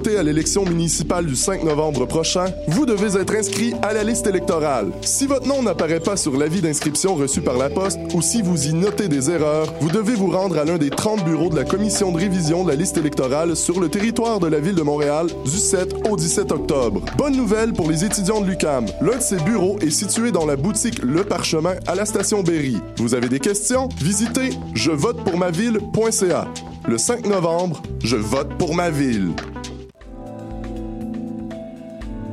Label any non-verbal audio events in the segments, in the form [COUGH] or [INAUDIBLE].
voter à l'élection municipale du 5 novembre prochain, vous devez être inscrit à la liste électorale. Si votre nom n'apparaît pas sur l'avis d'inscription reçu par la poste ou si vous y notez des erreurs, vous devez vous rendre à l'un des 30 bureaux de la commission de révision de la liste électorale sur le territoire de la ville de Montréal du 7 au 17 octobre. Bonne nouvelle pour les étudiants de l'UCAM. L'un de ces bureaux est situé dans la boutique Le Parchemin à la station Berry. Vous avez des questions? Visitez jevotepourmaville.ca. Le 5 novembre, je vote pour ma ville.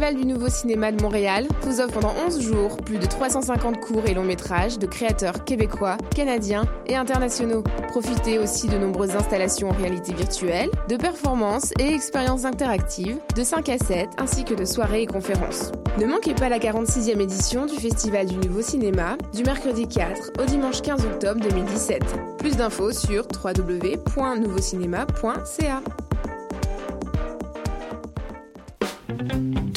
Festival du Nouveau Cinéma de Montréal vous offre pendant 11 jours plus de 350 courts et longs métrages de créateurs québécois, canadiens et internationaux. Profitez aussi de nombreuses installations en réalité virtuelle, de performances et expériences interactives, de 5 à 7 ainsi que de soirées et conférences. Ne manquez pas la 46e édition du Festival du Nouveau Cinéma du mercredi 4 au dimanche 15 octobre 2017. Plus d'infos sur www.nouveaucinéma.ca.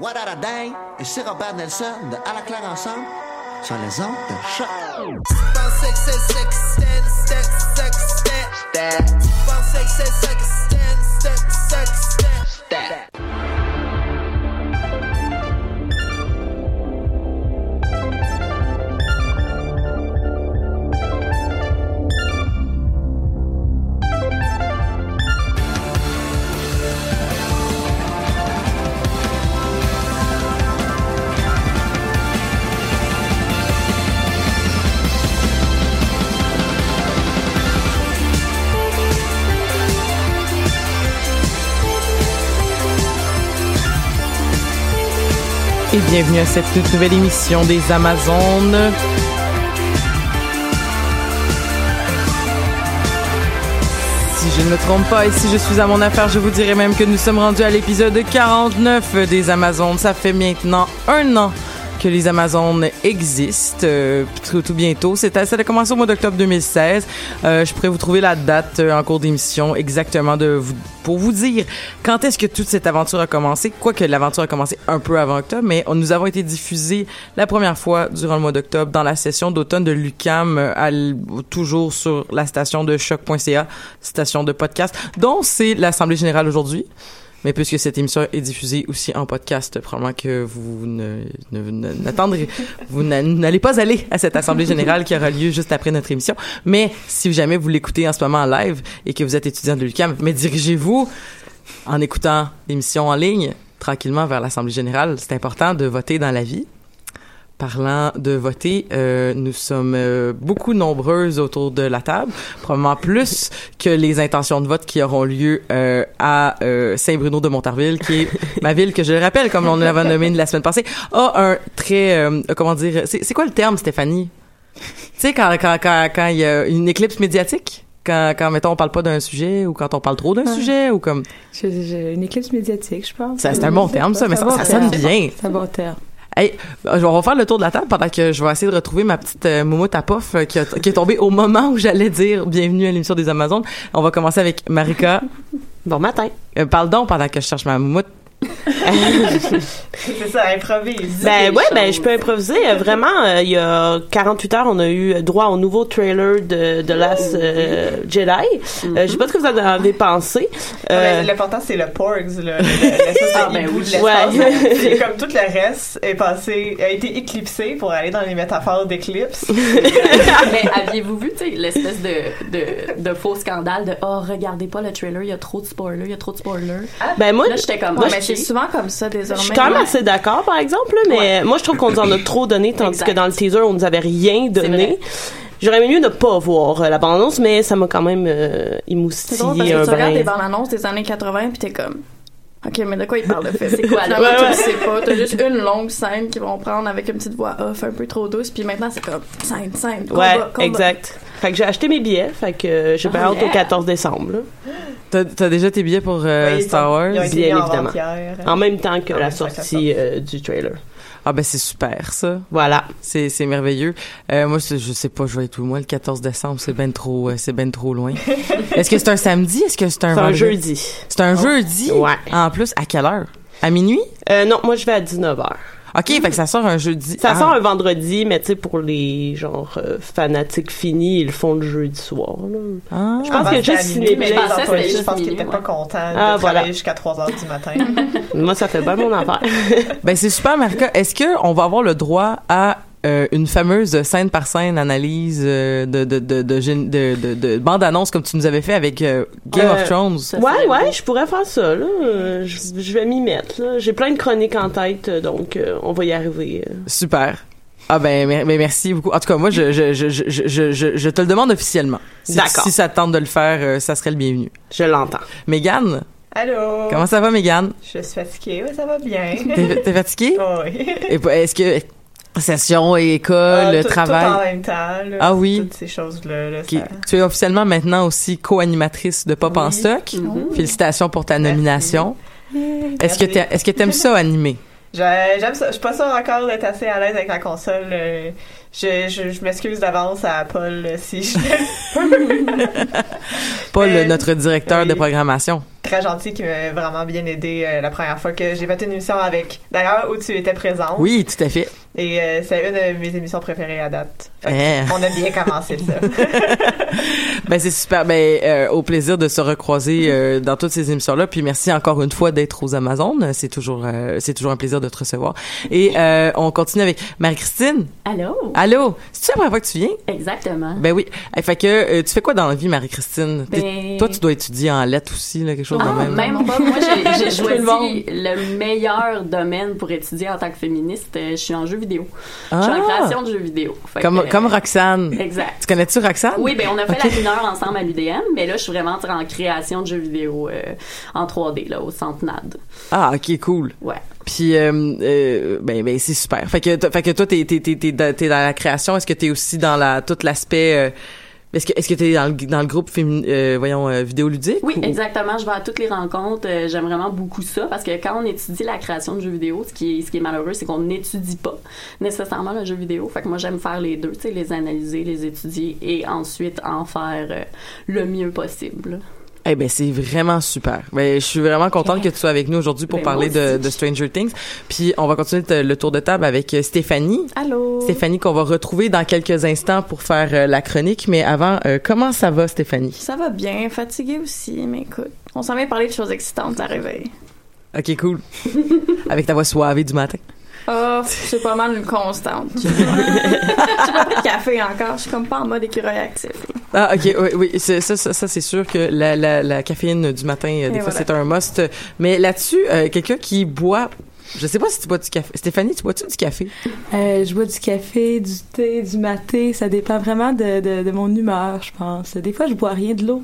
What a Dang et c'est Robert Nelson de À la claire ensemble sur les ondes de choc. Et bienvenue à cette toute nouvelle émission des Amazones. Si je ne me trompe pas et si je suis à mon affaire, je vous dirais même que nous sommes rendus à l'épisode 49 des Amazones. Ça fait maintenant un an que les Amazones existent, euh, tout, tout bientôt. C'était, ça a commencé au mois d'octobre 2016. Euh, je pourrais vous trouver la date euh, en cours d'émission exactement de vous, pour vous dire quand est-ce que toute cette aventure a commencé. Quoique l'aventure a commencé un peu avant octobre, mais on- nous avons été diffusés la première fois durant le mois d'octobre dans la session d'automne de l'UCAM, euh, toujours sur la station de choc.ca, station de podcast, dont c'est l'Assemblée générale aujourd'hui. Mais puisque cette émission est diffusée aussi en podcast, probablement que vous n'attendrez, [LAUGHS] vous n'a- n'allez pas aller à cette assemblée générale qui aura lieu juste après notre émission. Mais si jamais vous l'écoutez en ce moment en live et que vous êtes étudiant de l'UQAM, mais dirigez-vous en écoutant l'émission en ligne tranquillement vers l'assemblée générale. C'est important de voter dans la vie. Parlant de voter, euh, nous sommes euh, beaucoup nombreuses autour de la table, probablement plus que les intentions de vote qui auront lieu euh, à euh, Saint-Bruno de Montarville, qui est [LAUGHS] ma ville que je le rappelle, comme on l'avait nommé la semaine passée, a un très, euh, comment dire, c'est quoi le terme, Stéphanie? Tu sais, quand, quand, quand, quand il y a une éclipse médiatique? Quand, quand, mettons, on parle pas d'un sujet ou quand on parle trop d'un Ouais. sujet ou comme... J'ai- j'ai une éclipse médiatique, je pense. Ça, c'est un bon terme, ça, mais ça, bon ça sonne bien. C'est un bon terme. Hey, on va faire le tour de la table pendant que je vais essayer de retrouver ma petite euh, moumoute à pof euh, qui, a- qui est tombée au moment où j'allais dire bienvenue à l'émission des Amazones. On va commencer avec Marika. Bon matin. Euh, parle donc pendant que je cherche ma moumoute. [LAUGHS] c'est ça, improvise. Ben ouais, ben je peux improviser. Euh, Vraiment, euh, il y a 48 heures, on a eu droit au nouveau trailer de The Last euh, Jedi. Euh, je sais pas ce que vous en avez pensé. Euh, L'important, c'est le Porgs, le, le, [LAUGHS] Ah, ben oui. de. Ouais. [LAUGHS] C'est comme tout le reste est passé, a été éclipsé pour aller dans les métaphores d'éclipse. Mais aviez-vous vu, tu sais, l'espèce de, de, de faux scandale de oh regardez pas le trailer, il y a trop de spoilers, il y a trop de spoilers. ben moi, Là, j'étais comme mais c'est souvent comme ça je désormais. suis quand même assez d'accord, par exemple, là, mais moi, je trouve qu'on nous en a trop donné, tandis Exact. que dans le teaser, on nous avait rien donné. J'aurais aimé mieux ne pas voir euh, la bande-annonce, mais ça m'a quand même euh, drôle parce émoustillé que un tu regardes des brin. bandes annonces des années 80 puis t'es comme OK, mais de quoi ils parlent de fait? C'est quoi, [LAUGHS] là? Ouais, tu ouais. sais pas. T'as juste une longue scène qu'ils vont prendre avec une petite voix off un peu trop douce, puis maintenant c'est comme scène, scène, combat, Ouais, combat. exact. Fait que j'ai acheté mes billets, fait que euh, j'ai Oh, hâte au yeah. 14 décembre. là. T'as, t'as déjà tes billets pour euh, Oui, Star Wars? Bien évidemment. En même temps que la sortie euh, du trailer. Ah ben c'est super ça. Voilà. C'est, c'est merveilleux. Euh, moi c'est- je sais pas, je vais être où moi le 14 décembre, c'est ben trop euh, c'est ben trop loin. [LAUGHS] Est-ce que c'est un samedi? Est-ce que c'est un C'est un jeudi. C'est un jeudi? Ouais. En plus à quelle heure? À minuit? Euh, non, moi je vais à 19h. OK, fait que ça sort un jeudi. Ça Ah. sort un vendredi, mais tu sais, pour les genre euh, fanatiques finis, ils le font le jeudi soir. Là. Ah. Je pense Avant, qu'il y a c'était juste les Je que pense qu'ils étaient minuit, pas contents de Ah, travailler voilà. jusqu'à 3 heures du matin. [LAUGHS] Moi, ça fait pas mon affaire. [LAUGHS] Ben c'est super Marika. Est-ce que on va avoir le droit à euh, une fameuse scène par scène analyse euh, de de de de, gén- de, de, de bande annonce comme tu nous avais fait avec euh, Game Euh, of Thrones. Ouais, ouais, beau. je pourrais faire ça. Là. Euh, Je, je vais m'y mettre. J'ai plein de chroniques en tête, donc euh, on va y arriver. Super. Ah ben, mer- ben, merci beaucoup. En tout cas, moi je je je je je, je, te le demande officiellement. Si, D'accord. Si ça te tente de le faire, euh, ça serait le bienvenu. Je l'entends. Mégane, Allô? comment ça va Mégane Je suis fatiguée, mais ça va bien. T'es t'es fatiguée? [LAUGHS] Oui. Et Est-ce que session et école, Ah, tout- Tout en travail même temps. là. Ah oui. Toutes ces choses-là. là, Ok. ça- Tu es officiellement maintenant aussi co-animatrice de Pop en Oui. stock. Mhm. Félicitations pour ta Merci. nomination. Est-ce que est-ce que t'aimes ça animer? [LAUGHS] J'ai- J'aime ça. Je suis pas sûre encore d'être assez à l'aise avec la console. euh, Je, je, je m'excuse d'avance à Paul euh, si je [LAUGHS] Paul, notre directeur de programmation. très gentil qui m'a vraiment bien aidé euh, la première fois que j'ai fait une émission avec. D'ailleurs, où tu étais présente. Oui, tout à fait. Et euh, c'est une de mes émissions préférées à date. Eh. On a bien commencé ça. [LAUGHS] Ben c'est super. Ben euh, au plaisir de se recroiser euh, dans toutes ces émissions là. Puis merci encore une fois d'être aux Amazones. C'est toujours euh, c'est toujours un plaisir de te recevoir. Et euh, on continue avec Marie-Christine. Allô? Allô? C'est la première fois que tu viens? Exactement. Ben oui. Eh, fait que euh, tu fais quoi dans la vie, Marie-Christine? Ben- Toi, tu dois étudier en lettres aussi, là, quelque chose Ah, de même. même pas. Moi, j'ai- [LAUGHS] Tout le choisi le meilleur domaine pour étudier en tant que féministe. Je suis en jeu vidéo. Je suis Ah! en création de jeux vidéo. Fait Comme que, comme Roxane. Exact. Tu connais-tu Roxane? Oui, ben on a fait la mineure ensemble à l'UDM, mais là je suis vraiment en création de jeux vidéo euh, en 3D là au Centre NAD. Ah, ok, cool. Ouais. Puis, euh, euh, ben, ben, c'est super. Fait que, fait que toi, t'es, t'es, t'es, t'es, dans- la création. Est-ce que t'es aussi dans la, tout l'aspect, est-ce que, est-ce que t'es dans le, dans le groupe féminin, euh, voyons, euh, vidéoludique? Oui, ou- exactement. Je vais à toutes les rencontres. Euh, J'aime vraiment beaucoup ça parce que quand on étudie la création de jeux vidéo, ce qui est, ce qui est malheureux, c'est qu'on n'étudie pas nécessairement le jeu vidéo. Fait que moi, j'aime faire les deux, tu sais, les analyser, les étudier et ensuite en faire euh, le mieux possible. Eh ben, c'est vraiment super. Ben, je suis vraiment contente que tu sois avec nous aujourd'hui pour Ben, parler de, Stranger Things. Puis, on va continuer le tour de table avec euh, Stéphanie. Allô? Stéphanie qu'on va retrouver dans quelques instants pour faire euh, la chronique. Mais avant, euh, comment ça va, Stéphanie? Ça va bien, fatiguée aussi, mais écoute, on s'en vient parler de choses excitantes à réveil. Ok, cool. [LAUGHS] avec ta voix soivée du matin. Oh, c'est pas mal une constante. [LAUGHS] J'ai pas pris de café encore, je suis comme pas en mode écureuil actif. Ah, ok, oui, oui, ça, ça, ça, c'est sûr que la, la, la caféine du matin, euh, des Et fois, voilà. c'est un must. Mais là-dessus, euh, quelqu'un qui boit, je sais pas si tu bois du café. Stéphanie, tu bois-tu du café? Euh, je bois du café, du thé, du maté. Ça dépend vraiment de, de, de mon humeur, je pense. Des fois, je bois rien de l'eau.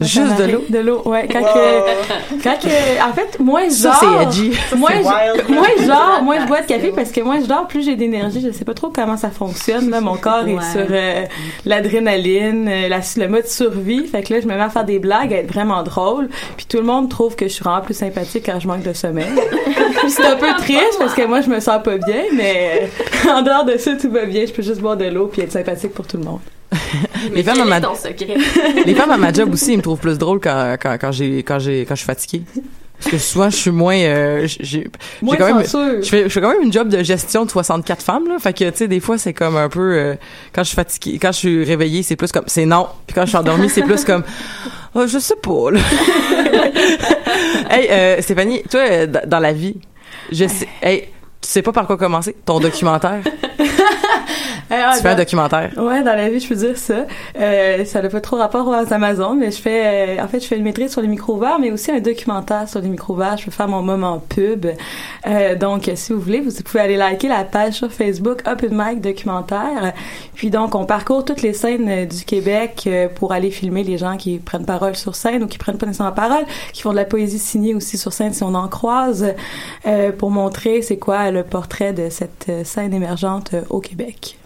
Juste de l'eau? De l'eau, ouais. Quand Wow. que, quand que, en fait, moins je Ça, dors. c'est edgy. Moins je, wild. moins je dors, [LAUGHS] moins je bois de café parce que moins je dors, plus j'ai d'énergie. Je sais pas trop comment ça fonctionne. Là, mon corps Ouais. est sur euh, l'adrénaline, euh, la- le mode survie. Fait que là, je me mets à faire des blagues, à être vraiment drôle. Puis tout le monde trouve que je suis vraiment plus sympathique quand je manque de sommeil. [LAUGHS] C'est un peu triste parce que moi, je me sens pas bien, mais euh, en dehors de ça, tout va bien. Je peux juste boire de l'eau puis être sympathique pour tout le monde. [LAUGHS] Mais femmes ma-? [LAUGHS] Les femmes à ma job aussi, ils me trouvent plus drôle quand, quand, quand j'ai, quand j'ai, quand je suis fatiguée. Parce que souvent, je suis moins, euh, j'ai, quand même, je fais, je fais quand même une job de gestion de 64 femmes, là. Fait que, tu sais, des fois, c'est comme un peu, euh, quand je suis fatiguée, quand je suis réveillée, c'est plus comme, c'est non. Puis quand je suis endormie, c'est plus comme, [LAUGHS] oh, je sais pas, là. hey, euh, Stéphanie, toi, euh, dans la vie, je sais, hey, tu sais pas par quoi commencer? Ton documentaire? [LAUGHS] Eh, ah, tu fais un documentaire. Ouais, dans la vie, je peux dire ça. Euh, ça n'a pas trop rapport aux Amazon, mais je fais, euh, en fait, je fais une maîtrise sur les micro-verts, mais aussi un documentaire sur les micro-verts. Je peux faire mon moment pub. Euh, donc, si vous voulez, vous pouvez aller liker la page sur Facebook Open Mic Documentaire. Puis donc, on parcourt toutes les scènes euh, du Québec euh, pour aller filmer les gens qui prennent parole sur scène ou qui prennent pas nécessairement parole, qui font de la poésie signée aussi sur scène si on en croise, euh, pour montrer c'est quoi le portrait de cette scène émergente au Québec.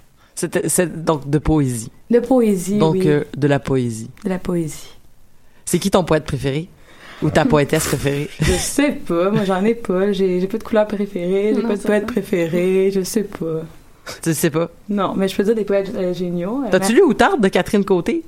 C'était, c'est donc de poésie. De poésie, Donc, oui. euh, de la poésie. de la poésie. C'est qui ton poète préféré? Ou ta poétesse préférée? [LAUGHS] Je sais pas, moi j'en ai pas. J'ai j'ai pas de couleur préférée, j'ai pas de poète préféré, je sais pas. tu sais pas? Non, mais je peux dire des poètes euh, géniaux. Euh, T'as-tu lu Outarde de Catherine Côté?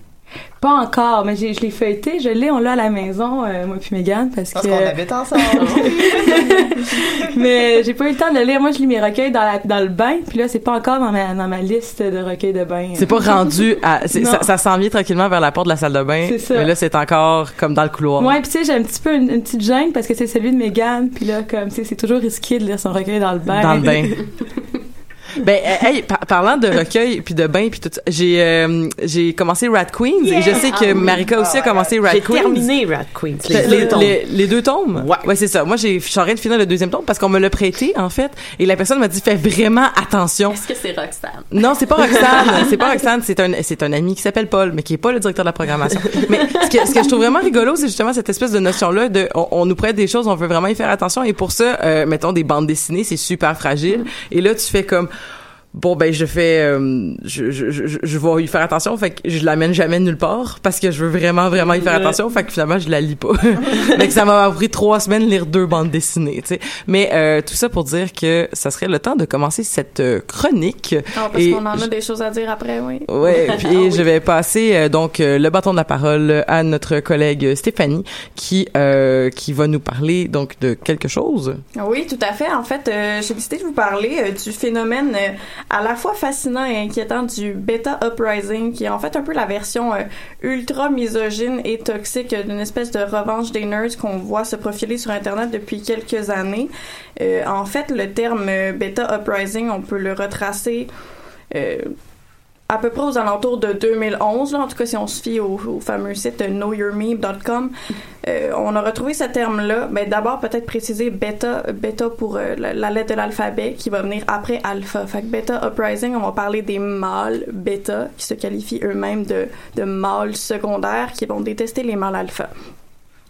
Pas encore, mais j'ai- je l'ai feuilleté, je l'ai, on l'a à la maison, euh, moi puis Mégane, parce Parce que... qu'on habite ensemble. [LAUGHS] mais j'ai pas eu le temps de le lire. Moi, je lis mes recueils dans, la, dans le bain, puis là, c'est pas encore dans ma, dans ma liste de recueils de bain. C'est pas rendu à. ça ça s'en vient tranquillement vers la porte de la salle de bain. Ça. Mais là, c'est encore comme dans le couloir. Ouais, puis tu sais, j'ai un petit peu une, une petite gêne parce que c'est celui de Mégane, puis là, comme, tu sais, c'est toujours risqué de lire son recueil dans le bain. Dans le bain. [LAUGHS] Ben, euh, hey, par- parlant de recueil puis de bain puis tout ça, j'ai euh, j'ai commencé Rat Queens et je sais que Ah oui. Marika aussi a commencé Rat J'ai Queens. terminé Rat Queens. Les, Les les, deux tomes. les- les deux tomes? Ouais. c'est ça. Moi, j'ai, je suis en train de finir le deuxième tome parce qu'on me l'a prêté, en fait. Et la personne m'a dit, fais vraiment attention. Est-ce que c'est Roxane? Non, c'est pas Roxane. [LAUGHS] c'est pas Roxane. C'est un, c'est un ami qui s'appelle Paul, mais qui est pas le directeur de la programmation. [LAUGHS] mais ce que, ce que je trouve vraiment rigolo, c'est justement cette espèce de notion-là de, on, on nous prête des choses, on veut vraiment y faire attention. Et pour ça, euh, mettons des bandes dessinées, c'est super fragile. Et là, tu fais comme, bon ben je fais euh, je, je, je, je vais y faire attention fait que je l'amène jamais nulle part parce que je veux vraiment vraiment y faire attention fait que finalement je la lis pas [LAUGHS] fait que ça m'a pris trois semaines de lire deux bandes dessinées tu sais mais euh, tout ça pour dire que ça serait le temps de commencer cette euh, chronique Ah, parce Et qu'on en a je- des choses à dire après, oui. Ouais, [LAUGHS] Ah puis oui. je vais passer euh, donc euh, le bâton de la parole à notre collègue Stéphanie qui euh, qui va nous parler donc de quelque chose. Oui, tout à fait. En fait, euh, j'ai décidé de vous parler euh, du phénomène euh, à la fois fascinant et inquiétant du beta uprising, qui est en fait un peu la version euh, ultra misogyne et toxique d'une espèce de revanche des nerds qu'on voit se profiler sur Internet depuis quelques années. Euh, en fait, le terme euh, beta uprising, on peut le retracer. Euh, à peu près aux alentours de 2011, là, en tout cas si on se fie au, fameux site knowyourmeme.com, euh, on a retrouvé ce terme-là. Ben, D'abord, peut-être préciser bêta, bêta pour euh, la, la lettre de l'alphabet qui va venir après alpha. Fait que bêta uprising, on va parler des mâles bêta qui se qualifient eux-mêmes de, de mâles secondaires qui vont détester les mâles alpha.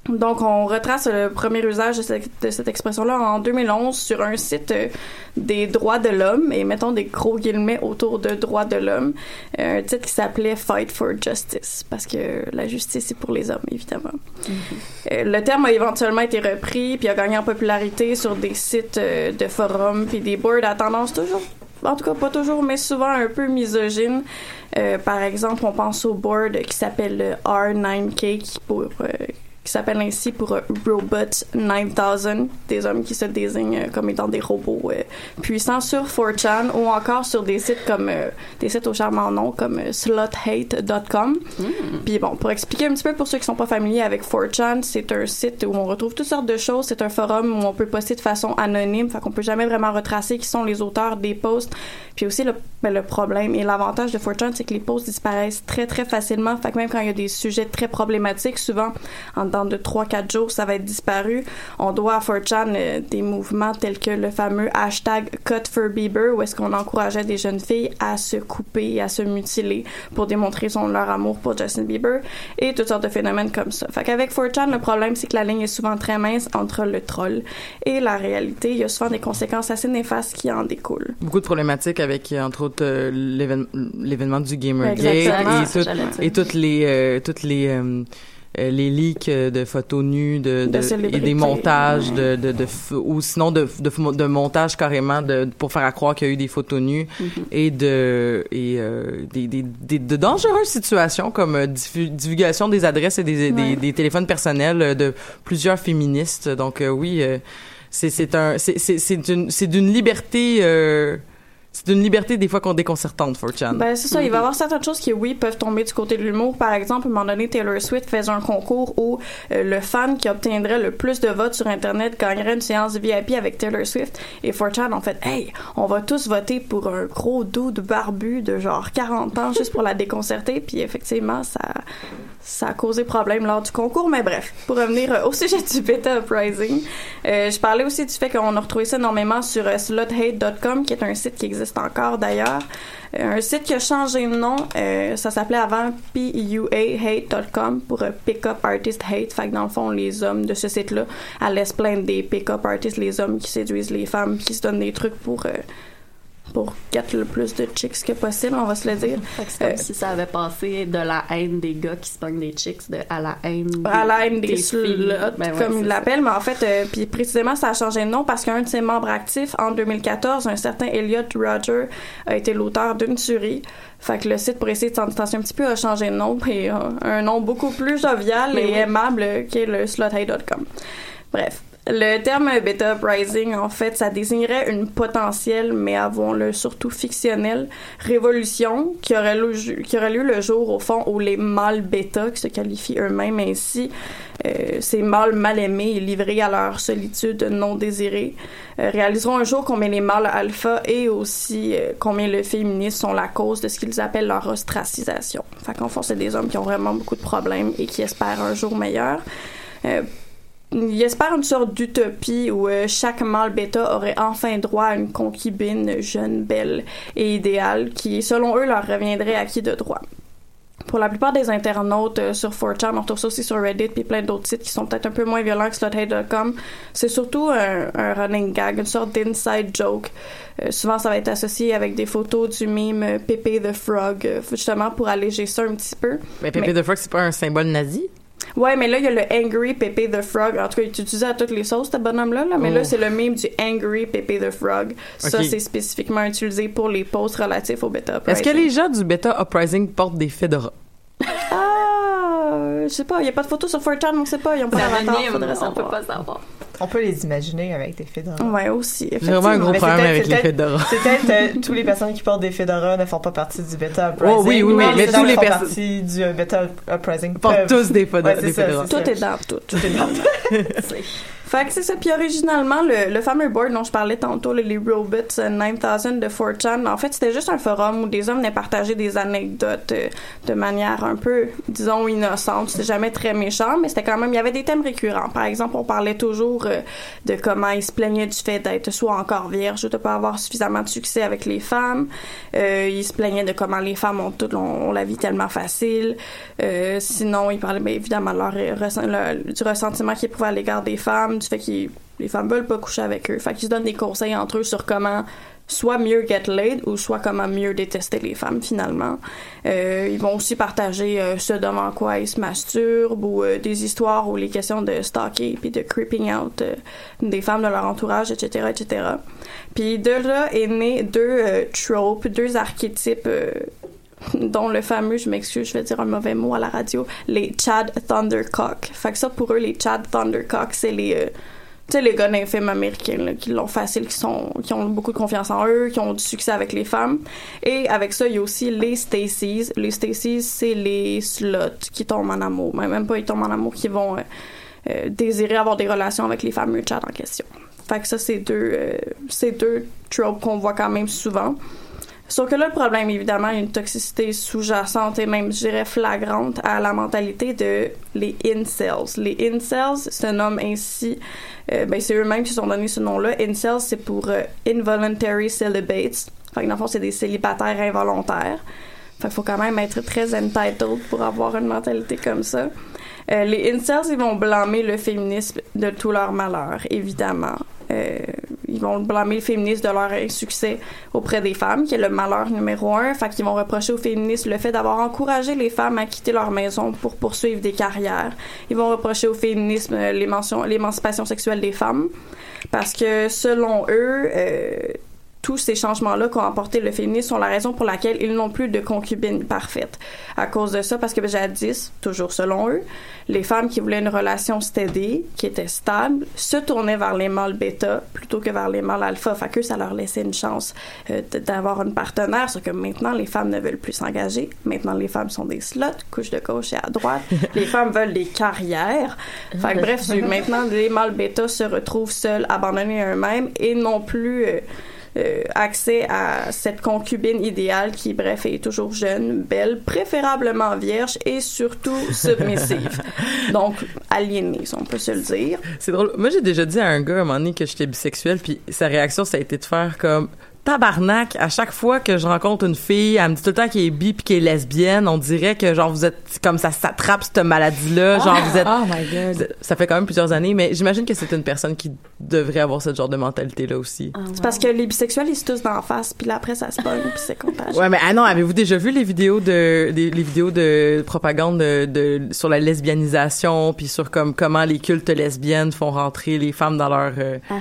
Donc, on retrace le premier usage de cette, de cette expression-là en 2011 sur un site euh, des droits de l'homme, et mettons des gros guillemets autour de droits de l'homme, euh, un titre qui s'appelait Fight for Justice, parce que la justice, c'est pour les hommes, évidemment. Euh, le terme a éventuellement été repris, puis a gagné en popularité sur des sites de forums, puis des boards à tendance toujours en tout cas pas toujours, mais souvent un peu misogyne. Euh, par exemple, on pense au board qui s'appelle le R9K, qui, pour, euh, qui s'appelle ainsi pour euh, Robots 9000, des hommes qui se désignent euh, comme étant des robots euh, puissants sur 4chan ou encore sur des sites comme des sites au charmant nom comme slothate.com. Puis bon, pour expliquer un petit peu pour ceux qui sont pas familiers avec 4chan, c'est un site où on retrouve toutes sortes de choses. C'est un forum où on peut poster de façon anonyme, fait qu'on peut jamais vraiment retracer qui sont les auteurs des posts. Puis aussi le, ben, le problème et l'avantage de 4chan, c'est que les posts disparaissent très très facilement. Fait que même quand il y a des sujets très problématiques, souvent en dedans de 3-4 jours, ça va être disparu. On doit à 4chan euh, des mouvements tels que le fameux hashtag Cut for Bieber, où est-ce qu'on encourageait des jeunes filles à se couper et à se mutiler pour démontrer son leur amour pour Justin Bieber et toutes sortes de phénomènes comme ça. Fait qu'avec 4chan, le problème, c'est que la ligne est souvent très mince entre le troll et la réalité. Il y a souvent des conséquences assez néfastes qui en découlent. Beaucoup de problématiques avec euh, entre autres euh, l'évén- l'événement du Gamergate et, tout- et toutes les euh, toutes les les leaks euh, de photos nues de, De de- et des montages de, de, de ou sinon de, de, de montages carrément de pour faire à croire qu'il y a eu des photos nues et de et euh, des, des, des- de dangereuses situations comme euh, diffu- divulgation des adresses et des, Ouais. des téléphones personnels euh, de plusieurs féministes. Donc euh, oui euh, c'est c'est un c'est d'une c'est d'une liberté euh, c'est d'une liberté des fois qu'on déconcertante 4chan. Ben, c'est ça. Il va y avoir certaines choses qui, oui, peuvent tomber du côté de l'humour. Par exemple, à un moment donné, Taylor Swift faisait un concours où euh, le fan qui obtiendrait le plus de votes sur Internet gagnerait une séance VIP avec Taylor Swift. Et 4chan ont fait, hey, on va tous voter pour un gros dude barbu de genre 40 ans juste pour la déconcerter. Puis effectivement, ça, ça a causé problème lors du concours. Mais bref, pour revenir euh, au sujet du Beta Uprising, euh, je parlais aussi du fait qu'on a retrouvé ça énormément sur euh, sluthate.com, qui est un site qui existe encore d'ailleurs. Euh, un site qui a changé de nom, euh, ça s'appelait avant PUAHate.com pour euh, Pick Up Artist Hate. Fait que dans le fond, les hommes de ce site-là allaient se plaindre des Pick Up Artists, les hommes qui séduisent les femmes, qui se donnent des trucs pour... pour get le plus de chicks que possible, on va se le dire. [LAUGHS] C'est comme si ça avait passé de la haine des gars qui se pognent des chicks de, à la haine des, à la haine des, des filles. Ben ouais, comme ils l'appellent, mais en fait, euh, puis précisément, ça a changé de nom parce qu'un de ses membres actifs, en 2014, un certain Elliot Roger, a été l'auteur d'une tuerie. Fait que le site, pour essayer de s'en distancier un petit peu, a changé de nom et un nom beaucoup plus jovial Mais et oui. aimable qui est le sluthate.com. Bref. Le terme beta uprising, en fait, ça désignerait une potentielle, mais avouons-le surtout fictionnelle, révolution qui aurait, lieu, le jour, au fond, où les mâles bêta, qui se qualifient eux-mêmes ainsi, euh, ces mâles mal aimés et livrés à leur solitude non désirée, euh, réaliseront un jour combien les mâles alpha et aussi euh, combien le féminisme sont la cause de ce qu'ils appellent leur ostracisation. Fait qu'en fond, c'est des hommes qui ont vraiment beaucoup de problèmes et qui espèrent un jour meilleur. Ils espèrent une sorte d'utopie où euh, chaque mâle bêta aurait enfin droit à une concubine jeune, belle et idéale qui, selon eux, leur reviendrait acquis de droit. Pour la plupart des internautes euh, sur 4chan, on retrouve ça aussi sur Reddit puis plein d'autres sites qui sont peut-être un peu moins violents que sluthate.com. C'est surtout un, un running gag, une sorte d'inside joke. Euh, souvent, ça va être associé avec des photos du mime Pepe the Frog, justement pour alléger ça un petit peu. Mais Pepe Mais- the Frog, c'est pas un symbole nazi? Ouais, mais là, il y a le Angry Pepe the Frog. En tout cas, il est utilisé à toutes les sauces, ce bonhomme-là. Là. Mais Oh. là, c'est le meme du Angry Pepe the Frog. Ça, c'est spécifiquement utilisé pour les posts relatifs au bêta Est-ce que uprising. les gens du Beta Uprising portent des fedoras? Ah, je sais pas. Il n'y a pas de photos sur 4chan, on sait pas. Ils ont pas faudrait on peut pas savoir. On peut les imaginer avec des fedoras. Ouais, aussi. J'ai vraiment un gros Mais problème peut-être- avec les fedoras. C'est peut-être euh, tous les personnes qui portent des fedoras ne font pas partie du Beta Uprising. Oh, oui, oui, oui, mais tous qui les font personnes- partie du euh, Beta Uprising Portent peuvent- tous des fedoras- Ouais, c'est des ça, fedoras. c'est Tout est dans tout. Tout est dans [LAUGHS] [LAUGHS] Fait que c'est ça. Puis originalement, le, le fameux board dont je parlais tantôt, le- les Robots euh, 9000 de 4chan, en fait, c'était juste un forum où des hommes venaient partager des anecdotes euh, de manière un peu, disons, innocente. C'était jamais très méchant, mais c'était quand même, il y avait des thèmes récurrents. Par exemple, on parlait toujours euh, de comment ils se plaignaient du fait d'être soit encore vierge ou de pas avoir suffisamment de succès avec les femmes. Euh, ils se plaignaient de comment les femmes ont toutes ont, ont la vie tellement facile. Euh, sinon, ils parlaient bien évidemment de leur, euh, leur- du ressentiment qu'ils éprouvaient à l'égard des femmes, fait que les femmes veulent pas coucher avec eux. Fait qu'ils se donnent des conseils entre eux sur comment soit mieux get laid ou soit comment mieux détester les femmes finalement. Euh, ils vont aussi partager euh, ce devant quoi ils se masturbent ou euh, des histoires où les questions de stalker puis de creeping out des femmes de leur entourage, etc., etc. Puis de là est né deux tropes, deux archétypes [LAUGHS] dont le fameux, je m'excuse, je vais dire un mauvais mot à la radio, les Chad Thundercock. Fait que ça, pour eux, les Chad Thundercock, c'est les... euh, tu sais, les gars d'un film américain, là, qui l'ont facile, qui sont, qui ont beaucoup de confiance en eux, qui ont du succès avec les femmes. Et avec ça, il y a aussi les Stacy's. Les Stacy's, c'est les sluts qui tombent en amour. Même pas ils tombent en amour, qui vont euh, euh, désirer avoir des relations avec les fameux Chad en question. Fait que ça, c'est deux, euh, deux tropes qu'on voit quand même souvent. Sauf que là, le problème, évidemment, il une toxicité sous-jacente et même, je dirais, flagrante à la mentalité de les incels. Les incels se nomment ainsi, euh, ben, c'est eux-mêmes qui se sont donné ce nom-là. Incels, c'est pour euh, Involuntary Celibates. Fait que dans le fond, c'est des célibataires involontaires. Fait qu'il faut quand même être très entitled pour avoir une mentalité comme ça. Euh, les incels, ils vont blâmer le féminisme de tout leur malheur, évidemment. Euh, ils vont blâmer le féminisme de leur insuccès auprès des femmes, qui est le malheur numéro un. Fait qu'ils vont reprocher aux féministes le fait d'avoir encouragé les femmes à quitter leur maison pour poursuivre des carrières. Ils vont reprocher au féminisme euh, l'émancipation sexuelle des femmes, parce que selon eux, euh, tous ces changements-là qu'ont apporté le féminisme sont la raison pour laquelle ils n'ont plus de concubines parfaites. À cause de ça, parce que jadis, toujours selon eux, les femmes qui voulaient une relation steady, qui était stable, se tournaient vers les mâles bêta plutôt que vers les mâles alpha. Fait que ça leur laissait une chance euh, d'avoir une partenaire, sauf que maintenant, les femmes ne veulent plus s'engager. Maintenant, les femmes sont des slots, couches de gauche et à droite. [LAUGHS] les femmes veulent des carrières. Fait que bref, [LAUGHS] maintenant, les mâles bêta se retrouvent seuls, abandonnés à eux-mêmes et non plus... euh, euh, accès à cette concubine idéale qui, bref, est toujours jeune, belle, préférablement vierge et surtout [LAUGHS] submissive. Donc, aliénée, si on peut se le dire. C'est drôle. Moi, j'ai déjà dit à un gars à un moment donné que j'étais bisexuel, puis sa réaction, ça a été de faire comme tabarnak. À chaque fois que je rencontre une fille, elle me dit tout le temps qu'elle est bi puis qu'elle est lesbienne. On dirait que genre vous êtes comme ça s'attrape cette maladie-là. Genre vous êtes. Oh my god. Ça fait quand même plusieurs années, mais j'imagine que c'est une personne qui devrait avoir ce genre de mentalité-là aussi. C'est parce que les bisexuels, ils se tous d'en face, puis là, après, ça se pogne, puis c'est contagieux. Ouais, mais ah non, avez-vous déjà vu les vidéos de des- les vidéos de propagande de, de- sur la lesbianisation puis sur comme comment les cultes lesbiennes font rentrer les femmes dans leur euh, ah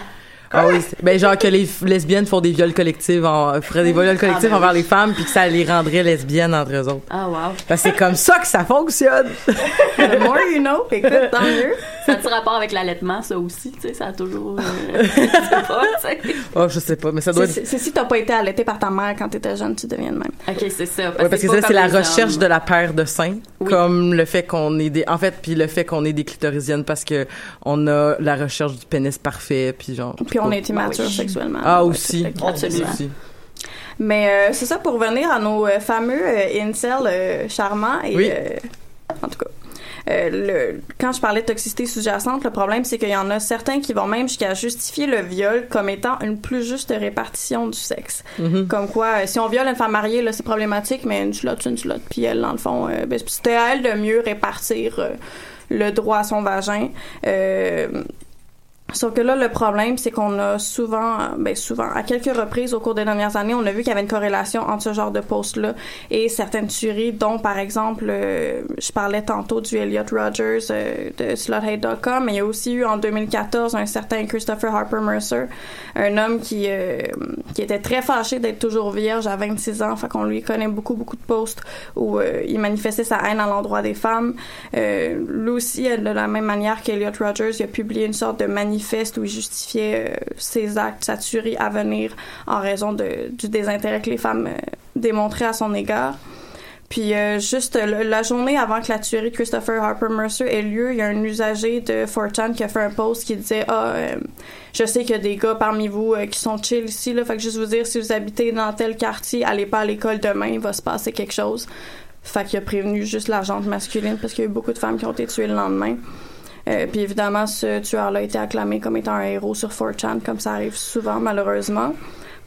oui, c'est- ben genre que les lesbiennes font des viols collectifs, en, feraient des viols collectifs ben envers oui. les femmes, puis que ça les rendrait lesbiennes entre eux autres. Ah, wow. Ben, c'est comme ça que ça fonctionne. [LAUGHS] The more you know, écoute, tant [LAUGHS] mieux. Ça a-tu rapport avec l'allaitement, ça aussi? Tu sais, ça a toujours. euh, [LAUGHS] je sais pas. Oh, je sais pas, mais ça doit C'est être. c'est si t'as pas été allaité par ta mère quand t'étais jeune, tu deviens de même. Ok, c'est ça. Ouais, parce que ça, c'est la recherche hommes. de la paire de seins, Oui. comme le fait qu'on est des, en fait, puis le fait qu'on est des clitorisiennes parce que on a la recherche du pénis parfait, puis genre. On tout- est immature sexuellement. Ah aussi, c'est absolument. aussi. Mais euh, c'est ça pour revenir à nos euh, fameux euh, incels charmants et Oui. en tout cas. le, quand je parlais de toxicité sous-jacente, le problème c'est qu'il y en a certains qui vont même jusqu'à justifier le viol comme étant une plus juste répartition du sexe. Mhm. Comme quoi, si on viole une femme mariée, là c'est problématique, mais une slot, c'est une slot. Puis elle, dans le fond, ben, c'était à elle de mieux répartir le droit à son vagin. Sauf que là, le problème, c'est qu'on a souvent, ben souvent, à quelques reprises au cours des dernières années, on a vu qu'il y avait une corrélation entre ce genre de posts-là et certaines tueries, dont par exemple, euh, je parlais tantôt du Elliot Rogers euh, de sluthate.com, mais il y a aussi eu en 2014 un certain Christopher Harper Mercer, un homme qui euh, qui était très fâché d'être toujours vierge à 26 ans, fait qu'on lui connaît beaucoup beaucoup de posts où euh, il manifestait sa haine à l'endroit des femmes. Lui aussi, de la même manière qu'Elliot Rogers, il a publié une sorte de manifeste où il justifiait euh, ses actes, sa tuerie à venir en raison de, du désintérêt que les femmes euh, démontraient à son égard. Puis euh, juste le- la journée avant que la tuerie de Christopher Harper Mercer ait lieu, il y a un usager de 4chan qui a fait un post qui disait ah je sais qu'il y a des gars parmi vous qui sont chill ici là, fait que juste vous dire si vous habitez dans tel quartier, allez pas à l'école demain, il va se passer quelque chose. Fait qu'il a prévenu juste la gente masculine parce qu'il y a eu beaucoup de femmes qui ont été tuées le lendemain. Euh, puis évidemment, ce tueur-là a été acclamé comme étant un héros sur 4chan, comme ça arrive souvent, malheureusement.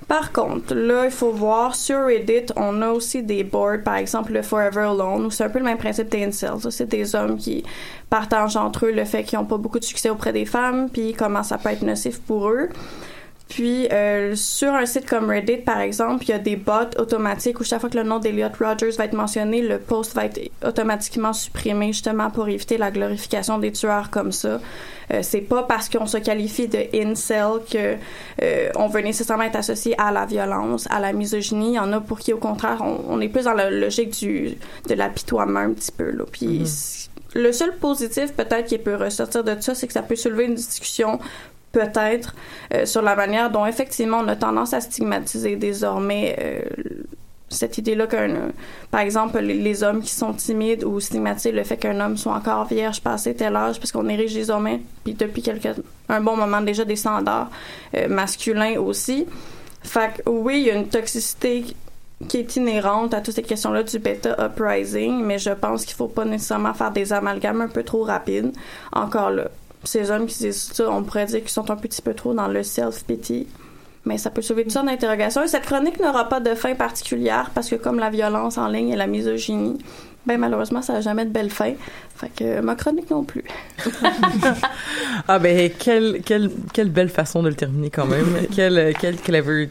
Par contre, là, il faut voir, sur Reddit, on a aussi des boards, par exemple le Forever Alone, où c'est un peu le même principe des incels. C'est des hommes qui partagent entre eux le fait qu'ils n'ont pas beaucoup de succès auprès des femmes, puis comment ça peut être nocif pour eux. Puis euh, sur un site comme Reddit, par exemple, il y a des bots automatiques où chaque fois que le nom d'Eliot Rogers va être mentionné, le post va être automatiquement supprimé justement pour éviter la glorification des tueurs comme ça. Euh, c'est pas parce qu'on se qualifie de incel que euh, on veut nécessairement être associé à la violence, à la misogynie. Il y en a pour qui au contraire on, on est plus dans la logique du de l'apitoiement un petit peu là. Puis c- le seul positif peut-être qui peut ressortir de ça, c'est que ça peut soulever une discussion peut-être euh, sur la manière dont effectivement on a tendance à stigmatiser désormais euh, cette idée-là qu'un, par exemple, les, hommes qui sont timides ou stigmatiser le fait qu'un homme soit encore vierge passé tel âge, parce qu'on érige désormais, puis depuis quelque, un bon moment déjà des standards euh, masculins aussi. Fait que oui, il y a une toxicité qui est inhérente à toutes ces questions-là du beta uprising, mais je pense qu'il faut pas nécessairement faire des amalgames un peu trop rapides. Encore là, ces hommes qui disent ça, on pourrait dire qu'ils sont un petit peu trop dans le self-pity. Mais ça peut soulever toutes sortes d'interrogations. Et cette chronique n'aura pas de fin particulière parce que comme la violence en ligne et la misogynie, Ben malheureusement, ça n'a jamais de belle fin. Fait que ma chronique non plus. [LAUGHS] Ah ben quelle quelle quelle belle façon de le terminer quand même. [LAUGHS] quelle quelle clever.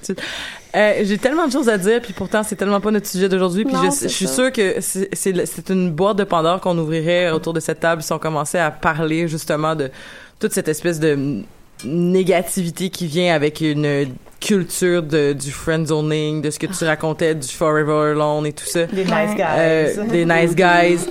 Euh, j'ai tellement de choses à dire puis pourtant c'est tellement pas notre sujet d'aujourd'hui puis je, suis sûre que c'est une boîte de Pandore qu'on ouvrirait autour de cette table si on commençait à parler justement de toute cette espèce de négativité qui vient avec une culture de, du friend zoning, de ce que tu racontais du Forever Alone et tout ça. Des nice guys. Euh, des nice guys.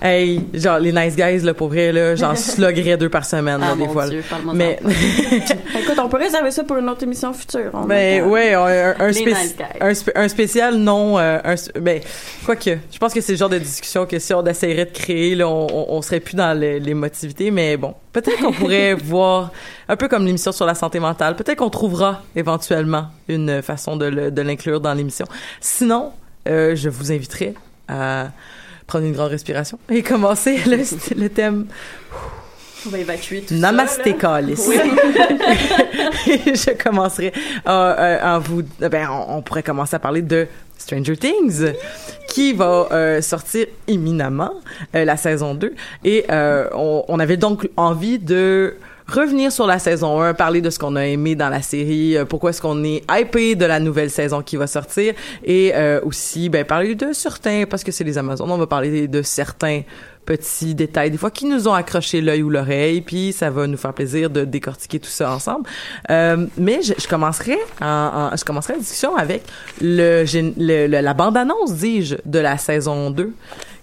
Hey, genre les nice guys là pour vrai là, j'en [LAUGHS] sloggerais deux par semaine là, Ah, des mon fois. Dieu, parle-moi Mais [LAUGHS] [LAUGHS] Écoute, on peut réserver ça pour une autre émission future. on ben ouais, un, un, spéci- un, spé- un spécial non euh, un ben quoique, je pense que c'est le genre de discussion que si on essayerait de créer là, on, on, on serait plus dans l'émotivité mais bon, peut-être qu'on pourrait [LAUGHS] voir un peu comme l'émission sur la santé mentale, peut-être qu'on trouvera éventuellement une façon de l'inclure dans l'émission. Sinon, euh, je vous inviterai à prendre une grande respiration et commencer le, le thème On va évacuer tout Namasté ça. Oui. [LAUGHS] Je commencerai euh, euh, en vous. Ben, on, on pourrait commencer à parler de Stranger Things, qui va euh, sortir imminemment euh, la saison 2. Et euh, on, on avait donc envie de revenir sur la saison 1, parler de ce qu'on a aimé dans la série, euh, pourquoi est-ce qu'on est hypé de la nouvelle saison qui va sortir, et euh, aussi ben, parler de certains, parce que c'est les Amazones, on va parler de certains petits détails des fois qui nous ont accroché l'œil ou l'oreille puis ça va nous faire plaisir de décortiquer tout ça ensemble. Euh, mais je, je commencerai en, en- je commencerai la discussion avec le, le- le- la bande annonce dis-je de la saison 2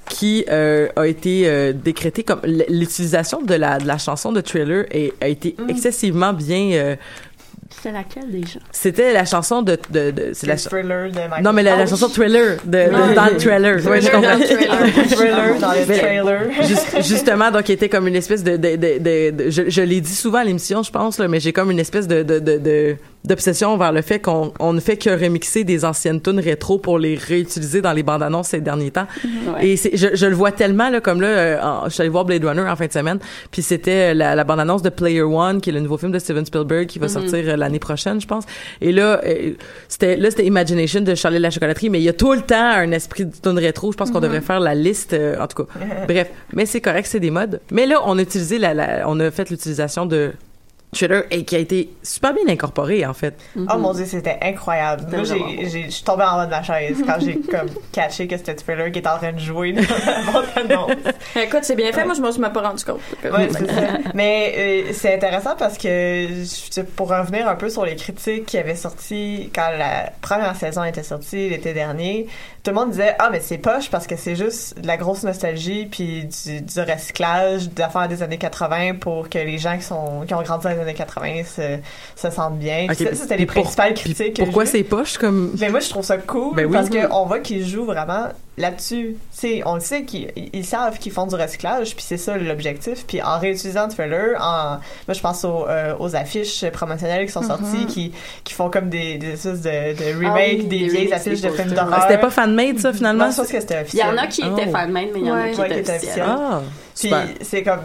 qui euh, a été euh, décrétée comme l'utilisation de la, de la chanson de Thriller a été excessivement bien euh, C'était laquelle déjà? c'était la chanson de, de, de c'est la thriller de Michael. non mais la, la chanson. Thriller de, de- dans le trailer ouais, je Thriller comprends dans le trailer. Thriller dans le Mais- trailer. Juste- justement, donc, il était comme une espèce de, de, de, de- de- je, je l'ai dit souvent à l'émission, je pense, là, mais j'ai comme une espèce de, de, de, de- d'obsession vers le fait qu'on on ne fait que remixer des anciennes tunes rétro pour les réutiliser dans les bandes annonces ces derniers temps. Ouais. Et je, je le vois tellement là, comme là, euh, en- je suis allée voir Blade Runner en fin de semaine, puis c'était la, la bande annonce de Player One, qui est le nouveau film de Steven Spielberg qui va Mhm. sortir euh, l'année prochaine, je pense. Et là, euh, c'était là c'était Imagination de Charlie la chocolaterie, mais il y a tout le temps un esprit de tune rétro. Je pense qu'on Mhm. devrait faire la liste, euh, en tout cas. [LAUGHS] Bref, mais c'est correct, c'est des modes. Mais là, on a utilisé la, la- on a fait l'utilisation de Thriller et qui a été super bien incorporé en fait. Oh mon dieu, c'était incroyable. Moi, vraiment j'ai, j'ai, je suis tombée en bas de la chaise quand j'ai [LAUGHS] comme catché que c'était Thriller qui était en train de jouer dans la. [LAUGHS] Écoute, c'est bien fait. Moi, je m'en suis même pas rendu compte. Ouais, c'est ça. Mais euh, c'est intéressant parce que pour revenir un peu sur les critiques qui avaient sorti quand la première saison était sortie l'été dernier, tout le monde disait ah mais c'est poche parce que c'est juste de la grosse nostalgie puis du, du recyclage d'affaires des années 80 pour que les gens qui sont qui ont grandi dans les années 80 se, se sentent bien. Ok, Puis ça, c'était les pour- principales critiques. que Pourquoi c'est poche comme Mais moi, je trouve ça cool Ben oui. parce qu'on voit qu'ils jouent vraiment là-dessus. Tu sais, on le sait qu'ils ils savent qu'ils font du recyclage, puis c'est ça l'objectif. Puis en réutilisant Thriller, en, moi je pense aux, euh, aux affiches promotionnelles qui sont sorties, qui, qui font comme des, des espèces de, de remake Ah oui, des, des vieilles affiches de films d'horreur. Ah, c'était pas fan-made ça finalement? Non, je pense que c'était Il y officiel. en a qui étaient Oh. fan-made, mais il y en a Ouais. qui Ouais, étaient étaient officiels. Ah, Puis c'est comme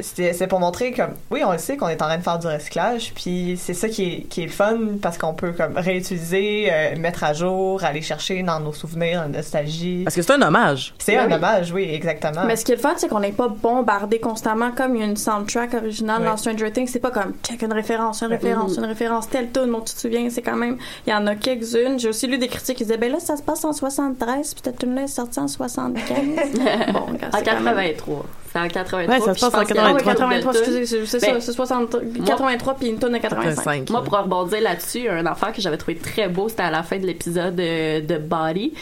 c'est c'est pour montrer comme oui on le sait qu'on est en train de faire du recyclage puis c'est ça qui est qui est le fun parce qu'on peut comme réutiliser euh, mettre à jour aller chercher dans nos souvenirs la nostalgie Parce que c'est un hommage. c'est Ben un oui. hommage oui exactement Mais ce qui est le fun, c'est qu'on n'est pas bombardé constamment comme il y a une soundtrack originale dans Stranger Things. C'est pas comme check une référence, une référence, Mhm. une référence, telle tune dont tu te souviens. C'est quand même, il y en a quelques-unes. J'ai aussi lu des critiques qui disaient, ben là, ça se passe en 73, puis cette tune-là est sortie en 75. [LAUGHS] bon, En c'est quand même- 83. C'est en 83. Ouais, ça se puis passe en pense qu'il y a Ah une oui, couple de 83, tunes. excusez, c'est Ben, ça, c'est 60 83 puis une tonne de 85. 85. Moi, pour rebondir là-dessus, un affaire que j'avais trouvé très beau, c'était à la fin de l'épisode de, de Body.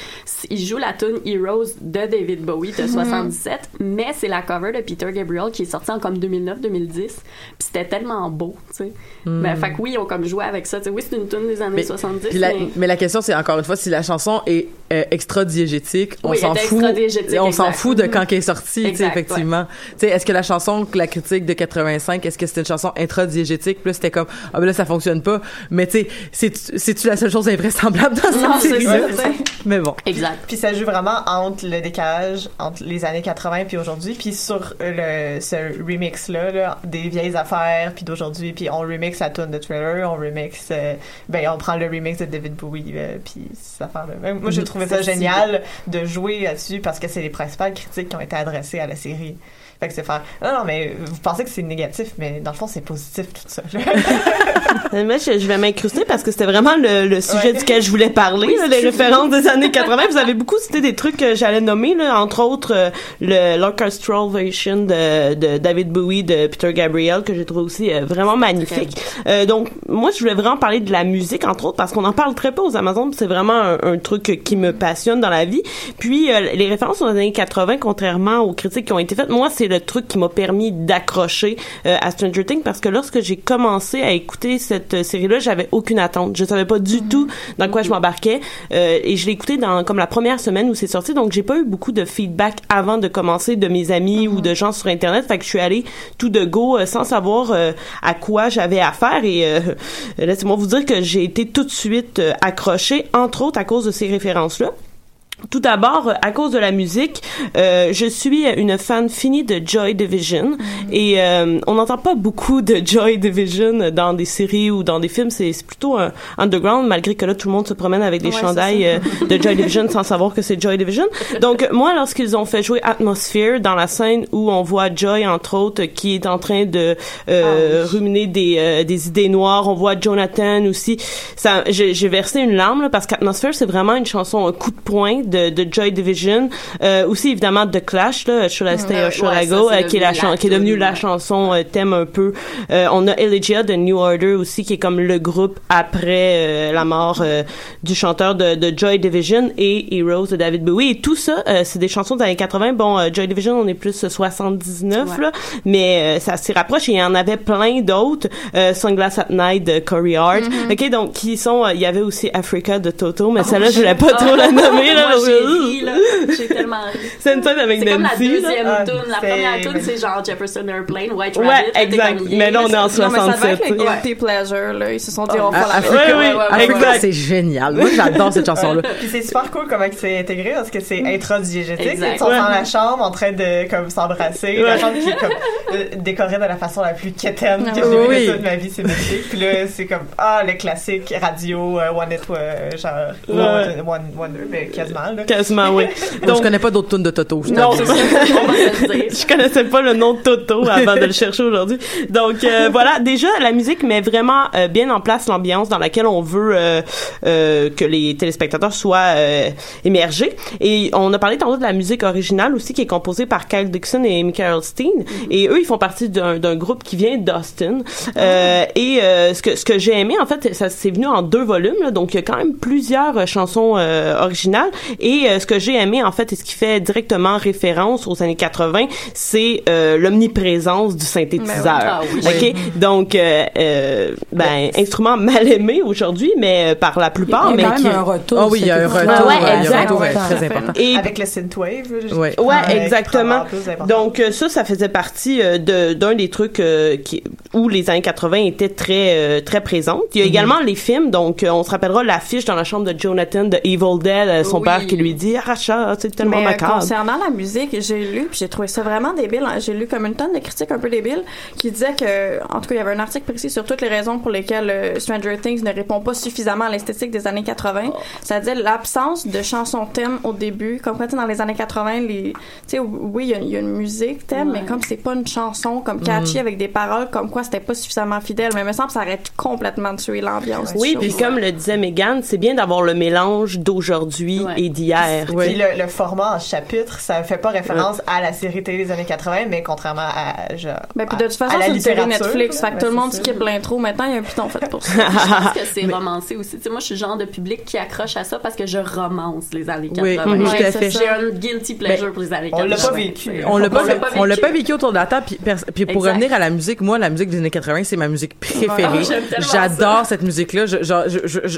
Il joue la tune Heroes de David Bowie de 77, mais c'est la cover de Peter Gabriel qui est sortie en comme 2009-2010. Puis c'était tellement beau, tu sais. Ben, fait que oui, ils ont comme joué avec ça. tu sais. oui, c'est une tune des années Mais, 70, puis la, mais... mais la question c'est encore une fois si la chanson est euh, extra diégétique, on Oui, s'en elle est fout. extra-diégétique, On s'en fout de quand elle est sortie, tu sais, Exact, effectivement. Vraiment, tu sais, est-ce que la chanson, la critique de 85, est-ce que c'était une chanson intradiégétique? Puis là, c'était comme, ah ben là, ça fonctionne pas. Mais tu sais, c'est- c'est-tu la seule chose invraisemblable dans Non, cette ça, c'est- Mais bon. Exact. Puis ça joue vraiment entre le décalage entre les années 80 puis aujourd'hui, puis sur euh, le ce remix là, là, des vieilles affaires puis d'aujourd'hui, puis on remix la tune de Thriller, on remix euh, ben on prend le remix de David Bowie euh, puis ces affaires là. Moi j'ai trouvé ça génial de jouer là-dessus parce que c'est les principales critiques qui ont été adressées à la série. Fait que c'est faire non non mais vous pensez que c'est négatif mais dans le fond c'est positif tout ça. [LAUGHS] Moi, je, je vais m'incruster parce que c'était vraiment le, le sujet Ouais. duquel je voulais parler, Oui, là, c'est les références des années 80. Vous avez beaucoup cité des trucs que j'allais nommer, là, entre autres euh, le l'orchestral version de, de David Bowie de Peter Gabriel que j'ai trouvé aussi euh, vraiment magnifique. Euh, donc, moi, je voulais vraiment parler de la musique, entre autres, parce qu'on en parle très peu aux Amazones. C'est vraiment un, un truc qui me passionne dans la vie. Puis, euh, les références aux années 80, contrairement aux critiques qui ont été faites, moi, c'est le truc qui m'a permis d'accrocher euh, à Stranger Things parce que lorsque j'ai commencé à écouter cette euh, série-là, j'avais aucune attente. Je savais pas du tout dans quoi je m'embarquais euh, et je l'ai écouté dans comme la première semaine où c'est sorti, donc j'ai pas eu beaucoup de feedback avant de commencer de mes amis ou de gens sur internet. Fait que je suis allée tout de go euh, sans savoir à quoi j'avais affaire et [LAUGHS] laissez-moi vous dire que j'ai été tout de suite accrochée, entre autres à cause de ces références-là. Tout d'abord, à cause de la musique, euh, je suis une fan finie de Joy Division et euh, on n'entend pas beaucoup de [LAUGHS] Joy Division dans des séries ou dans des films. C'est plutôt un underground, malgré que là tout le monde se promène avec des Ouais, chandails euh, de Joy Division sans savoir que c'est Joy Division. Donc moi, lorsqu'ils ont fait jouer Atmosphere dans la scène où on voit Joy entre autres qui est en train de euh, ruminer des euh, des idées noires, on voit Jonathan aussi. Ça, j'ai versé une larme là, parce qu'Atmosphere c'est vraiment une chanson un coup de poing de, de Joy Division. Euh, aussi évidemment The Clash là, Should I Stay or Should ouais, I Go, euh, qui est la la qui est devenue la chanson euh, thème un peu. Euh, on a Elegia de New Order aussi qui est comme le groupe après euh, la mort euh, du chanteur de, de Joy Division et Heroes de David Bowie. Et tout ça, euh, c'est des chansons des années 80. Bon, euh, Joy Division, on est plus euh, 79 Ouais. là, mais euh, ça s'y rapproche et il y en avait plein d'autres. Euh, Sunglass at Night de Corey Hart. Mhm. Ok, donc qui sont. euh, Il y avait aussi Africa de Toto, mais Oh, celle-là je voulais pas trop la [LAUGHS] nommer là. J'ai donc, ri, là. J'ai tellement ri. [LAUGHS] C'est une tune avec C'est comme la Nancy, là? deuxième Ah, tune. La première tune, c'est genre Jefferson Airplane, White Ouais, Rabbit. t'es exact. comme, Mais là, on est en Non, mais ça 67. guilty pleasure, là. Ils se sont dit, on va Ah, faire la Africa, même. Africa, c'est génial. Moi, j'adore cette chanson-là. [LAUGHS] Puis c'est super cool comment c'est intégré parce que c'est intradiégétique. Exact. Ils sont Ouais. dans la chambre en train de comme s'embrasser. La chambre qui est comme euh, décorée de la façon la plus quétaine que j'ai vue Oui. de toute ma vie. C'est magnifique. Puis là, c'est comme ah le classique radio euh, One It euh, genre Ouais. One, one Wonder, mais quasiment là. Quasiment, oui. [LAUGHS] Donc, je connais pas d'autres tunes de Toto. je Non, t'avoue. [LAUGHS] je connaissais pas le nom de Toto avant de le chercher aujourd'hui. Donc euh, [LAUGHS] voilà, déjà la musique met vraiment euh, bien en place l'ambiance dans laquelle on veut euh, euh, que les téléspectateurs soient euh, émergés. Et on a parlé tantôt de la musique originale aussi qui est composée par Kyle Dixon et Michael Steen. Et eux, ils font partie d'un groupe qui vient d'Austin. Euh, et euh, ce que ce que j'ai aimé en fait, ça c'est venu en deux volumes, là, donc il y a quand même plusieurs euh, chansons euh, originales. Et euh, ce que j'ai aimé en fait, et ce qui fait directement référence aux années 80, c'est euh, l'omniprésence du synthétiseur. Ah oui. Ok, donc euh, euh, ben instrument mal aimé aujourd'hui, mais euh, par la plupart, Il y a mais quand qui même un retour Ah oui, il y a un retour. Ouais, il y a un exact. retour, ouais, Ouais. très important. Et avec le synthwave. je- Ouais. Ouais, exactement. Donc euh, ça, ça faisait partie euh, de d'un des trucs euh, qui où les années 80 étaient très euh, très présentes. Il y a Mhm. également les films, donc euh, on se rappellera l'affiche dans la chambre de Jonathan de Evil Dead, euh, son Oui. père qui lui dit "Arracha, c'est tellement Mais euh, macabre." concernant la musique, j'ai lu, puis j'ai trouvé ça vraiment débile. hein. J'ai lu comme une tonne de critiques un peu débiles qui disaient que, en tout cas, il y avait un article précis sur toutes les raisons pour lesquelles euh, Stranger Things ne répond pas suffisamment à l'esthétique des années 80. Ça disait l'absence de chansons thème au début. Comme quand dans les années 80, les, oui, il y y, a une musique thème, mais comme c'est pas une chanson comme catchy Mhm. avec des paroles, comme quoi c'était pas suffisamment fidèle. Mais il me semble que ça aurait complètement tué l'ambiance. Oui, puis comme le disait Megan, c'est bien d'avoir le mélange d'aujourd'hui et d'hier. Puis le, le format en chapitre, ça fait pas référence à la série télé des années 80, mais contrairement à genre. Ben, puis de toute à façon, la c'est une série littérature, Netflix. là. Fait que Ouais, tout le monde skip l'intro. Maintenant, il y a un piton fait pour ça. [LAUGHS] Je pense que c'est romancé aussi. Tu sais, moi, je suis le genre de public qui accroche à ça parce que je romance les années 80. Oui, fait. J'ai un guilty pleasure Mais pour les années on 80. l'a pas vécu. On l'a pas, l'a on l'a pas vécu autour de la table. Puis, pour revenir à la musique, moi, la musique des années 80, c'est ma musique préférée. Tellement J'adore cette musique-là.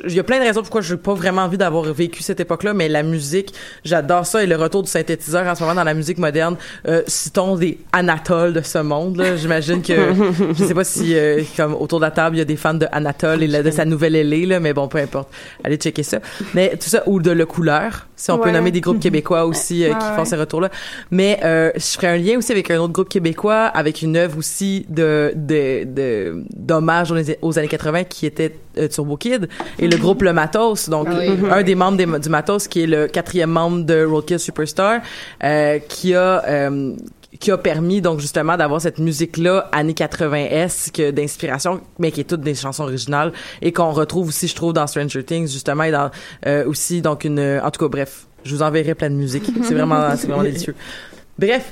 Il y a plein de raisons pourquoi je n'ai pas vraiment envie d'avoir vécu cette époque-là, mais la musique. J'adore ça et le retour du synthétiseur en ce moment dans la musique moderne. Euh, citons des Anatole de ce monde. J'imagine que [LAUGHS] je sais pas si euh, comme autour de la table il y a des fans de Anatole et de sa nouvelle ailée là, mais bon peu importe. Allez checker ça. Mais tout ça ou de Le Couleur, si on peut nommer des groupes [LAUGHS] québécois aussi euh, qui ouais. font ces retours-là. Mais euh, je ferai un lien aussi avec un autre groupe québécois, avec une œuvre aussi de de de- d'hommage aux, aux années 80 qui était euh, Turbo Kid et le groupe Le Matos. Donc Ah oui. un des membres des- du Matos qui est le quatrième membre de Roadkill Superstar, euh, qui a euh, qui a permis donc justement d'avoir cette musique là années 80esque d'inspiration mais qui est toutes des chansons originales et qu'on retrouve aussi je trouve dans Stranger Things justement et dans aussi donc une en tout cas bref je vous enverrai plein de musique c'est vraiment c'est vraiment délicieux bref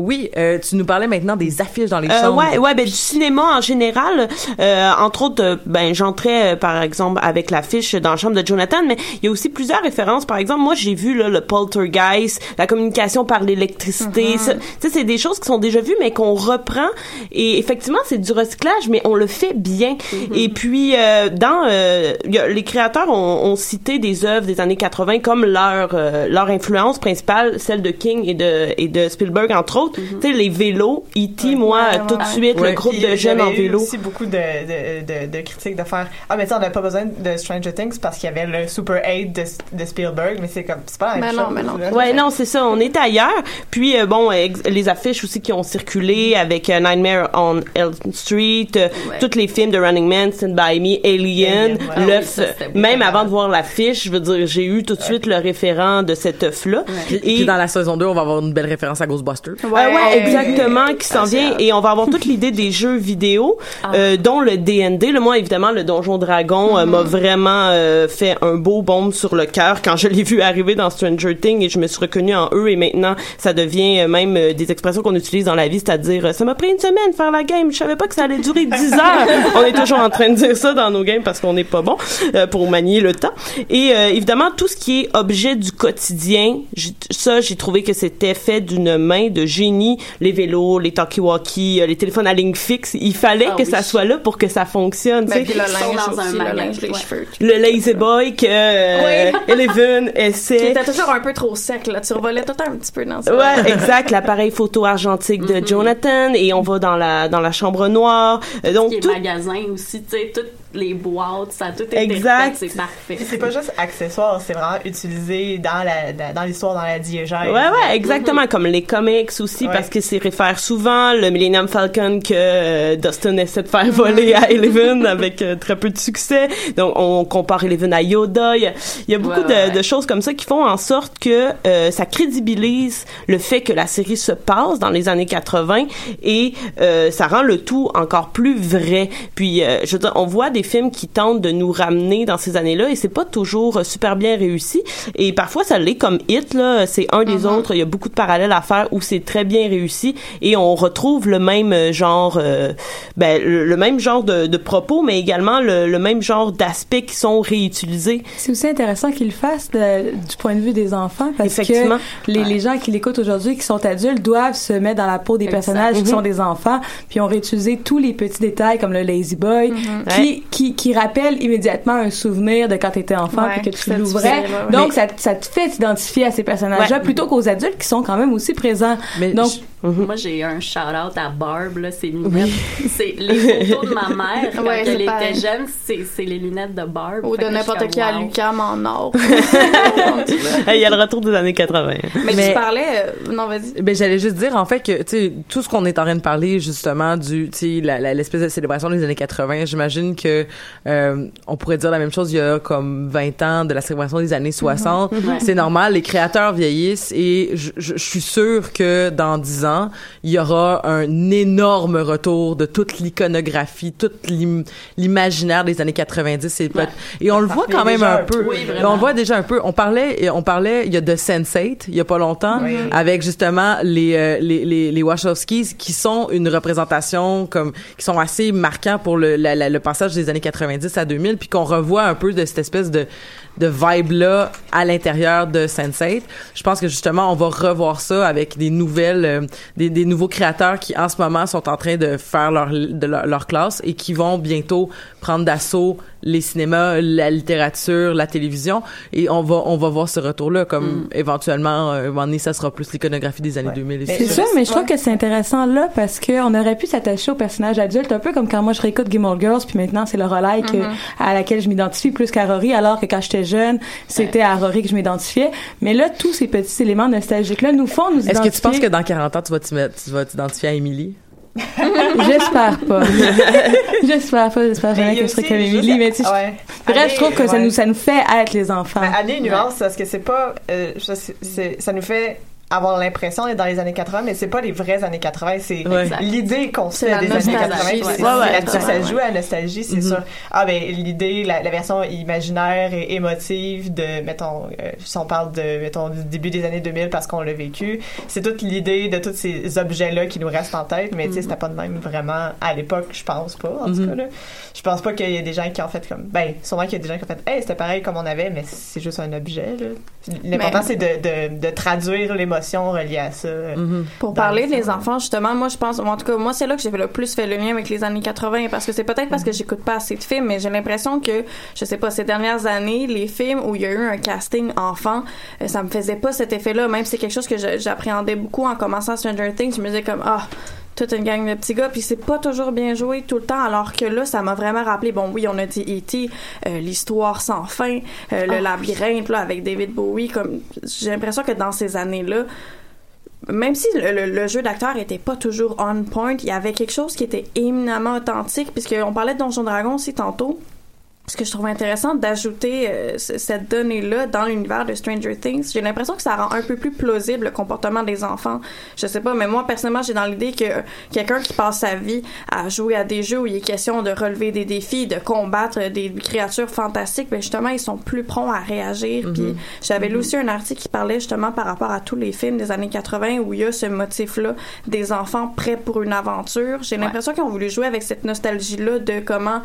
oui euh, tu nous parlais maintenant des affiches dans les Euh, chambres ouais, ouais, ben du cinéma en général. Euh, entre autres, euh, ben j'entrais par exemple avec l'affiche dans la chambre de Jonathan, mais il y a aussi plusieurs références. Par exemple, moi j'ai vu là, le poltergeist, la communication par l'électricité. Ça- Tu sais, c'est des choses qui sont déjà vues, mais qu'on reprend. Et effectivement, c'est du recyclage, mais on le fait bien. Et puis euh, dans, euh, y a- les créateurs ont, ont cité des œuvres des années 80 comme leur euh, leur influence principale, celle de King et de et de Spielberg entre autres. Tu sais, les vélos, E.T. moi Ouais, tout de suite Ouais. le groupe Puis, de jeunes en j'avais eu vélo. aussi beaucoup de, de, de, de critiques de faire Ah, mais tu sais, on n'a pas besoin de Stranger Things parce qu'il y avait le Super 8 de, de Spielberg, mais c'est comme, c'est pas la même Mais chose. non, mais non. là. Ouais, non, c'est ça. On est ailleurs. Puis euh, bon, les affiches aussi qui ont circulé avec euh, Nightmare on Elm Street, euh, tous les films de Running Man, Stand by Me, Alien, Alien, ouais. l'œuf. Ah ça, euh, même avant de voir l'affiche, je veux dire, j'ai eu tout de suite le référent de cet œuf-là. Puis, puis dans la saison 2 on va avoir une belle référence à Ghostbusters Ouais, ouais, exactement, qui s'en vient. Et on va avoir toute l'idée des jeux vidéo, euh, dont le D&D. Le moi, évidemment, le Donjon Dragon euh, m'a vraiment euh, fait un beau bombe sur le cœur quand je l'ai vu arriver dans Stranger Things et je me suis reconnue en eux. Et maintenant, ça devient euh, même euh, des expressions qu'on utilise dans la vie, c'est-à-dire ça m'a pris une semaine faire la game. Je savais pas que ça allait durer 10 [LAUGHS] heures. on est toujours en train de dire ça dans nos games parce qu'on n'est pas bon euh, pour manier le temps. Et euh, évidemment, tout ce qui est objet du quotidien, ça, j'ai trouvé que c'était fait d'une main de génie. Les vélos, les talkie-walkie, euh, les téléphones à ligne fixe. Il fallait Ah que oui. ça soit là pour que ça fonctionne. Ben, tu sais. puis le linge dans un le linge, les ouais. cheveux. Le Lazy Boy que euh, [LAUGHS] Eleven Qui essaie. était toujours un peu trop sec, là. Tu revolais tout le temps un petit peu dans ça. Ouais, exact. L'appareil photo argentique de Jonathan et on va dans la dans la chambre noire. Euh, Donc tout. magasin aussi, tu sais, toutes les boîtes, ça a tout été Exact. fait, c'est parfait. C'est pas juste accessoire, c'est vraiment utilisé dans la, dans, l'histoire, dans la diégèse. Ouais, ouais, exactement. Comme les comics aussi, Ouais. parce que c'est réfère souvent le Millennium Falcon que euh, Dustin essaie de faire voler à Eleven [LAUGHS] avec euh, très peu de succès. Donc, on compare Eleven à Yoda. Il y a, il y a beaucoup Ouais, ouais, de, de choses comme ça qui font en sorte que euh, ça crédibilise le fait que la série se passe dans les années 80 et euh, ça rend le tout encore plus vrai. Puis, euh, je veux dire, on voit des films qui tentent de nous ramener dans ces années-là et c'est pas toujours euh, super bien réussi. Et parfois, ça l'est comme Hit, là. C'est un des autres. Il y a beaucoup de parallèles à faire où c'est très bien réussi et on retrouve le même euh, genre, euh, ben, le, le même genre de, de propos, mais également le, le même genre d'aspects qui sont réutilisés. C'est aussi intéressant qu'ils le fassent de- du point de vue des enfants parce Effectivement. que les, les gens qui l'écoutent aujourd'hui, qui sont adultes, doivent se mettre dans la peau des personnages qui Mhm. sont des enfants, puis ont réutilisé tous les petits détails comme le lazy boy, qui, Ouais. Qui, qui rappelle immédiatement un souvenir de quand tu étais enfant Ouais, puis que tu l'ouvrais. ouais. Donc, ça, ça te fait t'identifier à ces personnages-là Ouais. plutôt qu'aux adultes qui sont quand même aussi présents. mais Donc, Moi, j'ai un shout-out à Barb, là, ses lunettes. C'est les photos de ma [LAUGHS] mère quand Ouais, c'est elle pareil. était jeune, c'est c'est les lunettes de Barb. Ou de n'importe qui à wow. Lucam en or. [LAUGHS] Il y a le retour des années 80. Mais, Mais- tu parlais... euh, non, vas-y. Ben j'allais juste dire en fait que tout ce qu'on est en train de parler justement du tu sais la- la- l'espèce de célébration des années 80, j'imagine que euh, on pourrait dire la même chose il y a comme 20 ans de la célébration des années 60. Ouais. C'est normal, les créateurs vieillissent et je suis sûre que dans 10 ans, il y aura un énorme retour de toute l'iconographie, tout l'im- l'imaginaire des années 90 et, peut- et on le voit quand même un peu. Oui, on le voit déjà un peu. On parlait, on parlait, il y a de Sense8 il y a pas longtemps, Oui. avec justement les euh, les les, les Wachowskis qui sont une représentation comme qui sont assez marquants pour le la- la- le passage des années 90 à 2000, puis qu'on revoit un peu de cette espèce de de vibe là à l'intérieur de Sense8. Je pense que justement on va revoir ça avec des nouvelles euh, des, des nouveaux créateurs qui en ce moment sont en train de faire leur de leur, leur classe et qui vont bientôt prendre d'assaut les cinémas, la littérature, la télévision et on va on va voir ce retour là comme éventuellement euh, un moment donné ça sera plus l'iconographie des années 2000 et C'est tout sûr, mais je trouve que c'est intéressant là parce que on aurait pu s'attacher aux personnages adultes un peu comme quand moi je réécoute Gilmore Girls puis maintenant c'est le relais que- Mhm. à laquelle je m'identifie plus qu'à Rory alors que quand j'étais jeune c'était à Rory que je m'identifiais. Mais là tous ces petits éléments nostalgiques là nous font nous Est-ce que tu penses que dans 40 ans tu vas t'identifier à Emily [LAUGHS] [LAUGHS] J'espère pas. j'espère pas, j'espère Mais jamais que je serai comme Emily, mais tu sais, ouais. bref, je trouve que ça nous, ça nous fait être les enfants. Année nuance, parce que c'est pas. euh, je ça nous fait avoir l'impression d'être dans les années 80, mais c'est pas les vraies années 80, c'est Ouais. l'idée qu'on se fait des années nostalgie, 80. ouais. c'est- Ouais, c'est- ouais, ça, joue à la nostalgie, c'est Mhm. sûr. Ah, ben, l'idée, la, la version imaginaire et émotive de, mettons, euh, si on parle de, mettons, du début des années 2000 parce qu'on l'a vécu, c'est toute l'idée de tous ces objets-là qui nous restent en tête, mais tu sais, c'était pas de même vraiment à l'époque, je pense pas, en tout Mhm. cas, là. Je pense pas qu'il y ait des gens qui ont fait comme, ben, sûrement qu'il y a des gens qui ont fait, hey, c'était pareil comme on avait, mais c'est juste un objet, là. L'important, Mais- c'est de, de, de traduire l'émotion reliée à ça. euh, Mhm. Pour parler le des film. enfants, justement, moi, je pense, en tout cas, moi, c'est là que j'ai le plus fait le lien avec les années 80, parce que c'est peut-être parce que j'écoute pas assez de films, mais j'ai l'impression que, je sais pas, ces dernières années, les films où il y a eu un casting enfant, euh, ça me faisait pas cet effet-là, même si c'est quelque chose que je- j'appréhendais beaucoup en commençant Stranger Things, je me disais comme, ah, toute une gang de petits gars, puis c'est pas toujours bien joué tout le temps, alors que là, ça m'a vraiment rappelé, bon, oui, on a dit E.T., euh, l'histoire sans fin, euh, le labyrinthe, là, avec David Bowie, comme, j'ai l'impression que dans ces années-là, même si le, le- le jeu d'acteur était pas toujours on point, il y avait quelque chose qui était éminemment authentique, puisqu'on parlait de Donjon Dragon aussi tantôt. Ce que je trouve intéressant d'ajouter euh, cette donnée-là dans l'univers de Stranger Things, j'ai l'impression que ça rend un peu plus plausible le comportement des enfants. Je sais pas, mais moi personnellement, j'ai dans l'idée que euh, quelqu'un qui passe sa vie à jouer à des jeux où il est question de relever des défis, de combattre euh, des créatures fantastiques, ben justement, ils sont plus prompts à réagir. Mhm. Puis j'avais lu aussi un article qui parlait justement par rapport à tous les films des années 80 où il y a ce motif-là des enfants prêts pour une aventure. J'ai l'impression qu'ils ont voulu jouer avec cette nostalgie-là de comment,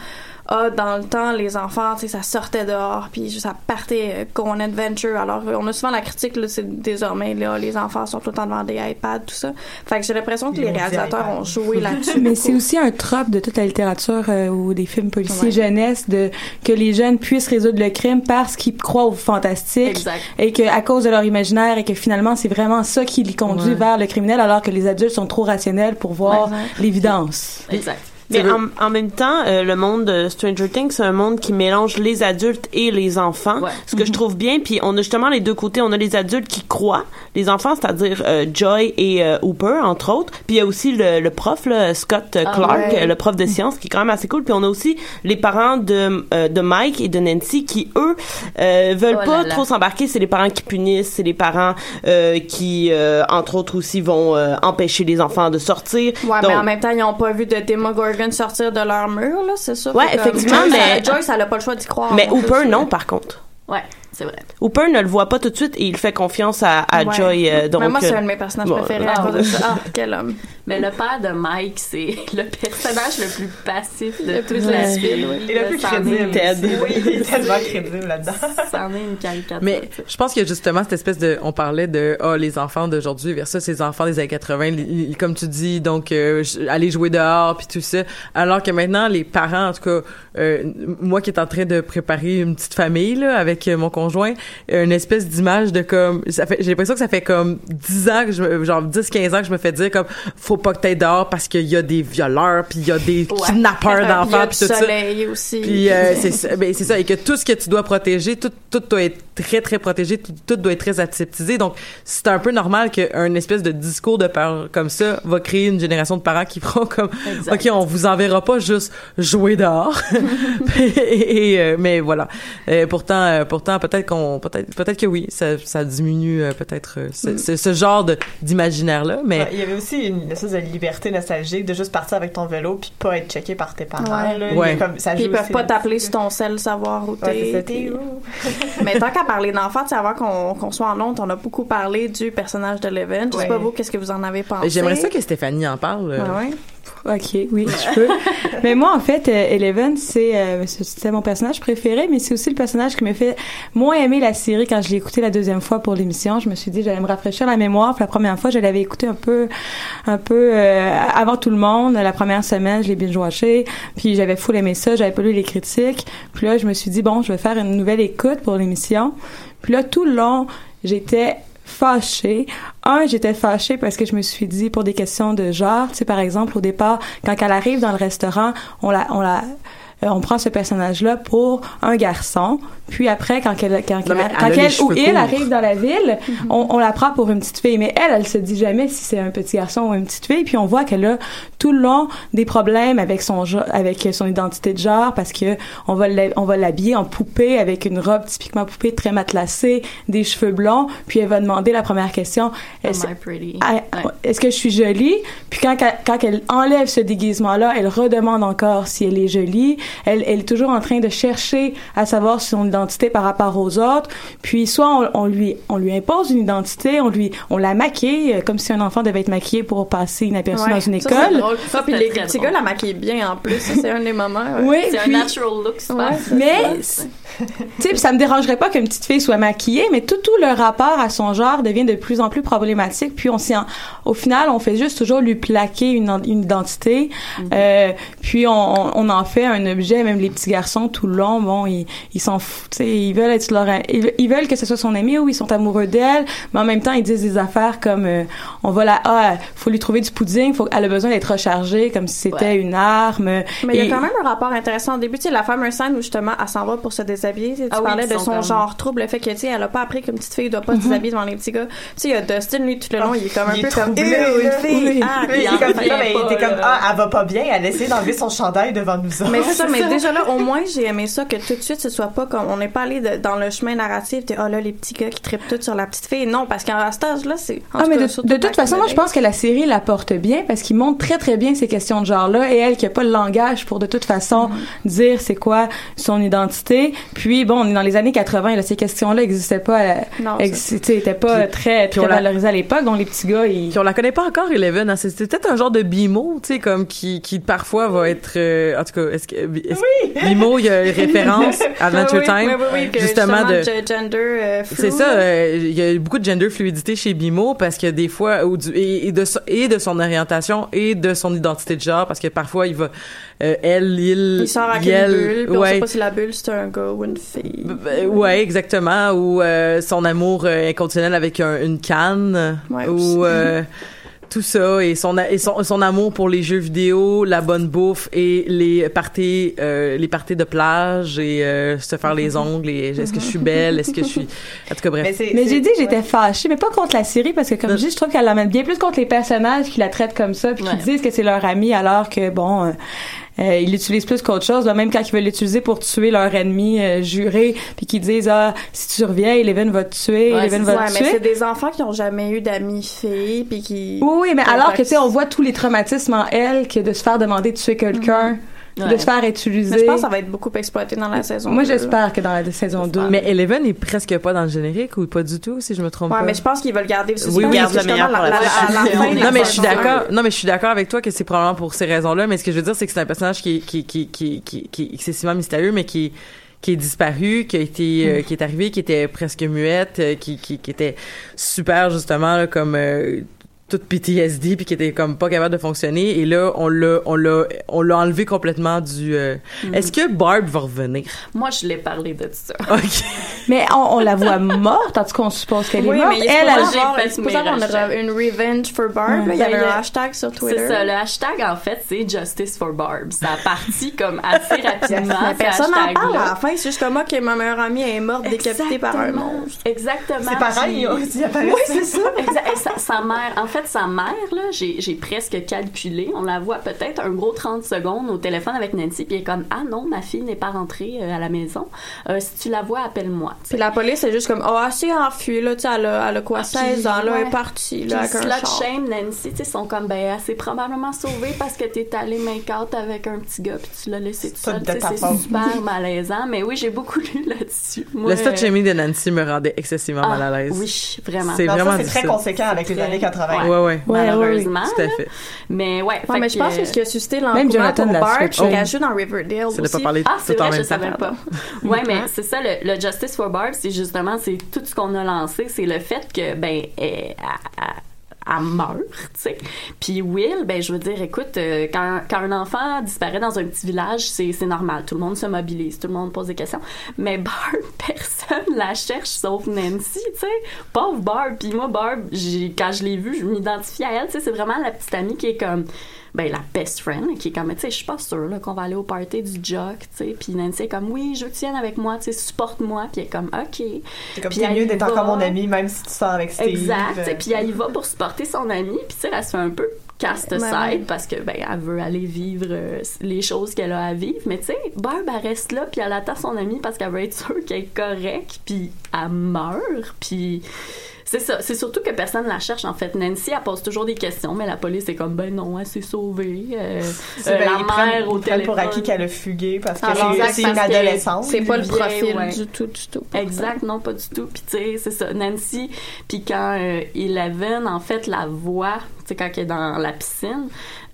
ah, dans le temps, les enfants, tu sais, ça sortait dehors, puis ça partait euh, go on adventure. Alors, euh, on a souvent la critique, là, c'est désormais, là, les enfants sont tout le temps devant des iPads, tout ça. Fait que j'ai l'impression que les réalisateurs ont joué là-dessus. [LAUGHS] Mais c'est aussi un trope de toute la littérature euh, ou des films policiers Ouais. jeunesse de que les jeunes puissent résoudre le crime parce qu'ils croient au fantastique Exact. et que à cause de leur imaginaire et que finalement c'est vraiment ça qui les conduit Ouais. vers le criminel alors que les adultes sont trop rationnels pour voir l'évidence. Exact. Mais en, en même temps, euh, le monde de Stranger Things, c'est un monde qui mélange les adultes et les enfants, Ouais. ce que je trouve bien. Puis on a justement les deux côtés. On a les adultes qui croient, les enfants, c'est-à-dire euh, Joy et euh, Hooper, entre autres. Puis il y a aussi le, le prof, là, Scott euh, Ah Clark, ouais. le prof de sciences, qui est quand même assez cool. Puis on a aussi les parents de, euh, de Mike et de Nancy qui, eux, euh, veulent Oh pas là trop s'embarquer. C'est les parents qui punissent, c'est les parents euh, qui, euh, entre autres aussi, vont euh, empêcher les enfants de sortir. Ouais, Donc- mais en même temps, ils n'ont pas vu de Demogorgon sortir de leur mur, là, c'est ça? Ouais, comme, effectivement, mais- elle- Joyce, elle a pas le choix d'y croire. Mais Hooper, non, par contre. Ouais, c'est vrai. Hooper ne le voit pas tout de suite et il fait confiance à, à Ouais. Joy. euh, donc, mais moi, c'est euh, un de mes personnages bon, préférés ah à cause de ça. [LAUGHS] Ah, quel homme. Mais le père de Mike, c'est le personnage le plus passif de Le toute plus la oui. Et le plus en est- crédible. Ted. Oui, il est [LAUGHS] tellement crédible là-dedans. Ça en est une caricature. Mais je pense qu'il y a justement cette espèce de, on parlait de, ah, les enfants d'aujourd'hui versus les enfants des années 80, li- li- comme tu dis, donc euh, aller jouer dehors puis tout ça. Alors que maintenant, les parents, en tout cas, euh, moi qui est en train de préparer une petite famille là avec euh, mon conjoint, une espèce d'image de comme, ça fait, j'ai l'impression que ça fait comme 10 ans que je, genre 10-15 ans que je me fais dire comme, faut pas que t'ailles dehors parce qu'il y a des violeurs puis il y a des Ouais. kidnappeurs [LAUGHS] d'enfants du puis tout ça. soleil aussi. Puis euh, c'est ça, ben, c'est ça, et que tout ce que tu dois protéger, tout, tout doit être très très protégé, tout, tout doit être très aseptisé. Donc c'est un peu normal qu'un espèce de discours de peur comme ça va créer une génération de parents qui [LAUGHS] feront comme, Exact. ok, on vous enverra pas juste jouer dehors. [LAUGHS] et, et, euh, mais voilà. Euh, pourtant, pourtant peut-être qu'on, peut-être, peut-être que oui, ça, ça diminue euh, peut-être euh, ce, ce- ce genre de d'imaginaire là, mais Ouais, il y avait aussi une espèce de liberté nostalgique de juste partir avec ton vélo puis pas être checké par tes parents. Ouais. là. Ouais. comme- ça Puis ils peuvent pas t'appeler sur ton sel, savoir où t'es. puis-? [LAUGHS] Mais tant qu'à parler d'enfants, tu sais, avant qu'on qu'on soit en honte, on a beaucoup parlé du personnage de Leven. Je sais Ouais. pas vous, qu'est-ce que vous en avez pensé? j'aimerais ça que Stéphanie en parle. Ok, oui, je peux. [LAUGHS] mais moi, en fait, euh, Eleven, c'est euh, c'est mon personnage préféré, mais c'est aussi le personnage qui me fait moins aimer la série quand je l'ai écouté la deuxième fois pour l'émission. Je me suis dit, j'allais me rafraîchir la mémoire. Puis la première fois, je l'avais écouté un peu, un peu euh, avant tout le monde. La première semaine, je l'ai binge-watché. Puis j'avais full aimé ça. J'avais pas lu les critiques. Puis là, je me suis dit, bon, je vais faire une nouvelle écoute pour l'émission. Puis là, tout le long, j'étais fâchée. Un, j'étais fâchée parce que je me suis dit pour des questions de genre, tu sais par exemple au départ quand elle arrive dans le restaurant, on la on la euh, on prend ce personnage-là pour un garçon, puis après, quand elle, quand, Non, mais quand- elle quand elle ou il courts. arrive dans la ville, on, on la prend pour une petite fille. Mais elle, elle se dit jamais si c'est un petit garçon ou une petite fille. Puis on voit qu'elle a tout le long des problèmes avec son avec son identité de genre parce que on va on va l'habiller en poupée avec une robe typiquement poupée très matelassée, des cheveux blonds. Puis elle va demander la première question. Est-ce pretty? ah, est-ce que je suis jolie? Puis quand, quand, quand elle enlève ce déguisement-là, elle redemande encore si elle est jolie. Elle, elle est toujours en train de chercher à savoir son identité par rapport aux autres. Puis soit on, on lui on lui impose une identité, on lui on la maquille euh, comme si un enfant devait être maquillé pour passer inaperçu Ouais. dans une Ça, c'est école. drôle. Ça, puis c'était les petits gars la maquillent bien en plus. Ça, c'est un des moments. ouais. Oui, C'est puis- un natural look. Ouais, c'est mais ça. tu sais, puis ça me dérangerait pas qu'une petite fille soit maquillée, mais tout, tout le rapport à son genre devient de plus en plus problématique. Puis on s'y en- au final, on fait juste toujours lui plaquer une, une identité. Euh, puis on, on, on en fait un objet. Même les petits garçons tout le long, bon, ils ils s'en foutent. Tu sais, ils veulent être leur, ils, ils veulent que ce soit son ami ou ils sont amoureux d'elle, mais en même temps ils disent des affaires comme euh, on va la, ah, faut lui trouver du pudding, faut, elle a besoin d'être rechargée comme si c'était une arme. Mais il y a quand même un rapport intéressant au début. Tu sais, la fameuse scène où justement elle s'en va pour se déshabiller. Tu sais, tu Ah parlais de son comme- genre trouble, le fait que, tu sais, elle a pas appris qu'une petite fille doit pas Mhm. se déshabiller devant les petits gars. Tu sais, il y a Dustin, lui, tout le long, il est comme un peu comme, Eh, une là. fille. Oui. Ah, il est comme, ah, elle va pas bien, elle essaie d'enlever son chandail devant nous autres. Mais ça, mais déjà là, au moins, j'ai aimé ça que tout de suite, ce soit pas comme, on n'est pas allé de- dans le chemin narratif de, oh là, les petits gars qui trippent tout sur la petite fille. Non, parce qu'à cet âge-là, c'est. en Ah, mais cas, de, de toute façon, the moi, je pense que la série la porte bien parce qu'il montre très, très bien ces questions de genre-là et elle qui a pas le langage pour de toute façon Mm-hmm. dire c'est quoi son identité. Puis, bon, on est dans les années 80, là, ces questions-là n'existaient pas, euh, Non, ex- tu sais, étaient pas Puis- très, puis très on la- valorisées à l'époque, donc les petits gars, ils... Puis on la connaît pas encore, Eleven. Hein. C'est c'est peut-être un genre de bimo, tu sais, comme qui, qui parfois va être. euh, en tout cas, est-ce que est-ce- [LAUGHS] bimo, il y a une référence Adventure Ah oui, Time, oui, oui, oui, justement de. ge- gender euh, C'est ça, euh, il y a beaucoup de gender fluidité chez Bimo parce que des fois, ou du- et, et de, so- et de son orientation et de son identité de genre, parce que parfois il va, euh, elle, il, Il sort avec elle, une bulle, puis on ouais. sait pas si la bulle c'est un gars ou une fille. Ben, ouais, exactement. Ou euh, son amour inconditionnel avec un- une canne. Ouais, ou [LAUGHS] tout ça. Et son, a- et son, son amour pour les jeux vidéo, la bonne bouffe et les parties, euh, les parties de plage et euh, se faire les ongles. Et est-ce que je suis belle? Est-ce que je suis... En tout cas, bref. Mais j'ai dit que j'étais fâchée, mais pas contre la série, parce que comme je dis, je trouve qu'elle l'amène bien plus contre les personnages qui la traitent comme ça, puis qui Ouais. disent que c'est leur ami, alors que, bon, euh, ils l'utilisent plus qu'autre chose, là, même quand ils veulent l'utiliser pour tuer leur ennemi euh, juré, puis qu'ils disent, ah, si tu reviens, Eleven va te tuer, Ouais, Eleven va mais c'est tuer. des enfants qui ont jamais eu d'amis filles puis qui Oui, oui, mais alors que, tu sais, on voit tous les traumatismes en elle, que de se faire demander de tuer quelqu'un, Ouais. de se faire utiliser. Mais je pense que ça va être beaucoup exploité dans la saison. Moi, j'espère que dans la saison 2. Mais Eleven est presque pas dans le générique ou pas du tout, si je me trompe Ouais, pas. mais je pense qu'ils veulent garder le. Oui, garde le meilleur pour la la fin [LAUGHS] non, mais je suis d'accord. Non, mais je suis d'accord avec toi que c'est probablement pour ces raisons-là. Mais ce que je veux dire, c'est que c'est un personnage qui, est- qui, qui, qui, qui, qui est excessivement mystérieux, mais qui, qui est disparu, qui a été, euh, qui est arrivé, qui était presque muette, euh, qui, qui, qui était super justement là, comme euh, toute PTSD puis qui était comme pas capable de fonctionner et là on l'a on l'a on l'a enlevé complètement du euh, Mm. est-ce que Barb va revenir? Moi, je l'ai parlé de ça. [LAUGHS] OK Mais on, on la voit morte, en tout cas, on suppose qu'elle Oui, est morte. mais elle, supposé elle, avoir- fait il est supposé mes avoir une, revenge for Barb. Il y Ben, avait le- un hashtag sur Twitter. C'est ça, le hashtag, en fait, c'est Justice for Barb. Ça a parti comme assez [LAUGHS] rapidement. Mais personne n'en parle à la fin. C'est juste comme moi que ma meilleure amie est morte décapitée par un monstre. Exactement. C'est pareil, aussi. Oui, c'est ça. Exact. Et sa, sa mère, en fait, sa mère, là, j'ai j'ai presque calculé. On la voit peut-être un gros 30 secondes au téléphone avec Nancy, puis elle est comme Ah non, ma fille n'est pas rentrée euh, à la maison. Euh, si tu la vois, appelle-moi. Puis la police est juste comme, oh, elle s'est enfuie, là, tu sais, elle a, elle a quoi, 16 ans, là, elle est partie, là, avec Puis un char. shame Nancy, tu sais, sont comme, ben, elle s'est probablement sauvée parce que t'es allé make out avec un petit gars puis tu l'as laissé tout seul. C'est super malaisant. Mais oui, j'ai beaucoup lu là-dessus. Moi, le slut euh, shaming de Nancy me rendait excessivement ah, mal à l'aise Oui, vraiment. c'est Non, ça, vraiment c'est très conséquent avec les années 80. Ouais, ouais. malheureusement. Tout à fait. Mais ouais. Ouais, fait mais je pense que ce qui a suscité l'engouement Jonathan pour Bart, qu'elle joue dans Riverdale aussi. pas parlé Ah, c'est vrai, je savais pas. Ouais, mais c'est ça, le, le Justice for Barb, c'est justement, c'est tout ce qu'on a lancé, c'est le fait que, ben, elle, elle- elle meurt, tu sais. Puis Will, ben, je veux dire, écoute, euh, quand, quand un enfant disparaît dans un petit village, c'est normal. Tout le monde se mobilise, tout le monde pose des questions. Mais Barb, [LAUGHS] personne la cherche sauf Nancy, tu sais. Pauvre Barb. Puis moi, Barb, quand je l'ai vue, je m'identifie à elle, tu sais. C'est vraiment la petite amie qui est comme ben la best friend qui est comme tu sais je suis pas sûre là, qu'on va aller au party du jock tu sais puis Nancy est comme oui je veux que tu viennes avec moi tu sais supporte-moi puis elle est comme ok C'est comme elle mieux d'être va. encore mon ami, même si tu sors avec Steve. exact tu sais, Euh, puis elle y va pour supporter son ami puis tu sais elle se fait un peu cast Ouais, aside ouais. parce que ben elle veut aller vivre euh, les choses qu'elle a à vivre mais tu sais Barb elle reste là puis elle attend son ami parce qu'elle veut être sûre qu'elle est correcte puis elle meurt puis c'est ça, c'est surtout que personne la cherche en fait. Nancy, elle pose toujours des questions, mais la police est comme ben non, elle s'est sauvée. Euh, c'est- euh, ben, la mère au prennent pour téléphone. acquis qu'elle a fugué parce que Ah, c'est- une adolescente. C'est pas le profil ouais. du tout, du tout. Exact, non, pas du tout. Puis tu sais, c'est ça. Nancy, puis quand euh, Eleven, en fait, la voit, tu sais, quand elle est dans la piscine,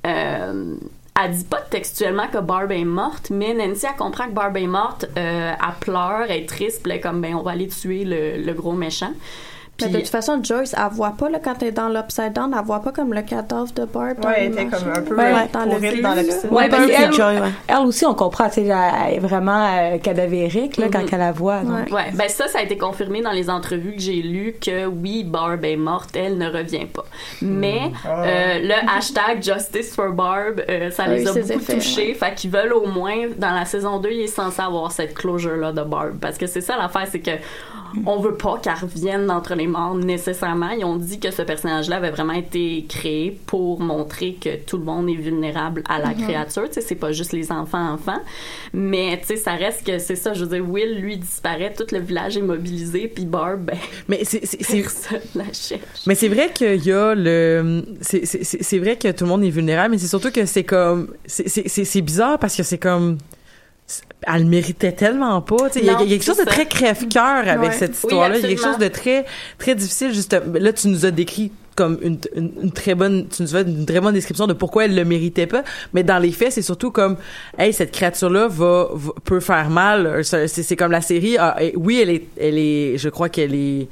euh, elle dit pas textuellement que Barb est morte, mais Nancy, elle comprend que Barb est morte, euh, elle pleure, elle est triste, puis elle est comme, ben, on va aller tuer le, le gros méchant. Mais de Puis- toute façon, Joyce, elle voit pas, là, quand elle est dans l'Upside Down, elle voit pas comme le cadavre de Barb. dans Ouais, elle le était comme un peu Ouais, dans le dans la là. piscine. Ouais, parce qu'elle Joy, ouais. elle aussi, on comprend, tu sais, elle est vraiment euh, cadavérique, là, quand Mhm. elle la voit. donc. Ouais. Ben ça, ça a été confirmé dans les entrevues que j'ai lues que oui, Barb est morte, elle ne revient pas. Mais Ah. euh, le hashtag Justice for Barb, euh, ça les a beaucoup effets, touchés. Fait qu'ils veulent au moins, dans la saison 2, il est censé avoir cette closure-là de Barb. Parce que c'est ça l'affaire, c'est que on veut pas qu'elle revienne d'entre les morts nécessairement. Ils ont dit que ce personnage-là avait vraiment été créé pour montrer que tout le monde est vulnérable à la créature. Tu sais, c'est pas juste les enfants-enfants. Mais, tu sais, ça reste que c'est ça. Je veux dire, Will, lui, disparaît, tout le village est mobilisé, puis Barb, ben, Mais c'est, la cherche. mais c'est vrai qu'il y a le, c'est, vrai que tout le monde est vulnérable, mais c'est surtout que c'est comme, c'est, bizarre parce que c'est comme, elle le méritait tellement pas. Il y, a y quelque chose de très crève-cœur avec Ouais. cette histoire-là. il y a quelque chose de très, très difficile, juste, là, tu nous as décrit comme une, une, une très bonne, tu nous as fait une très bonne description de pourquoi elle le méritait pas. Mais dans les faits, c'est surtout comme, hey, cette créature-là va, va- peut faire mal. C'est, c'est comme la série. ah, et oui, elle est, elle est, je crois qu'elle est,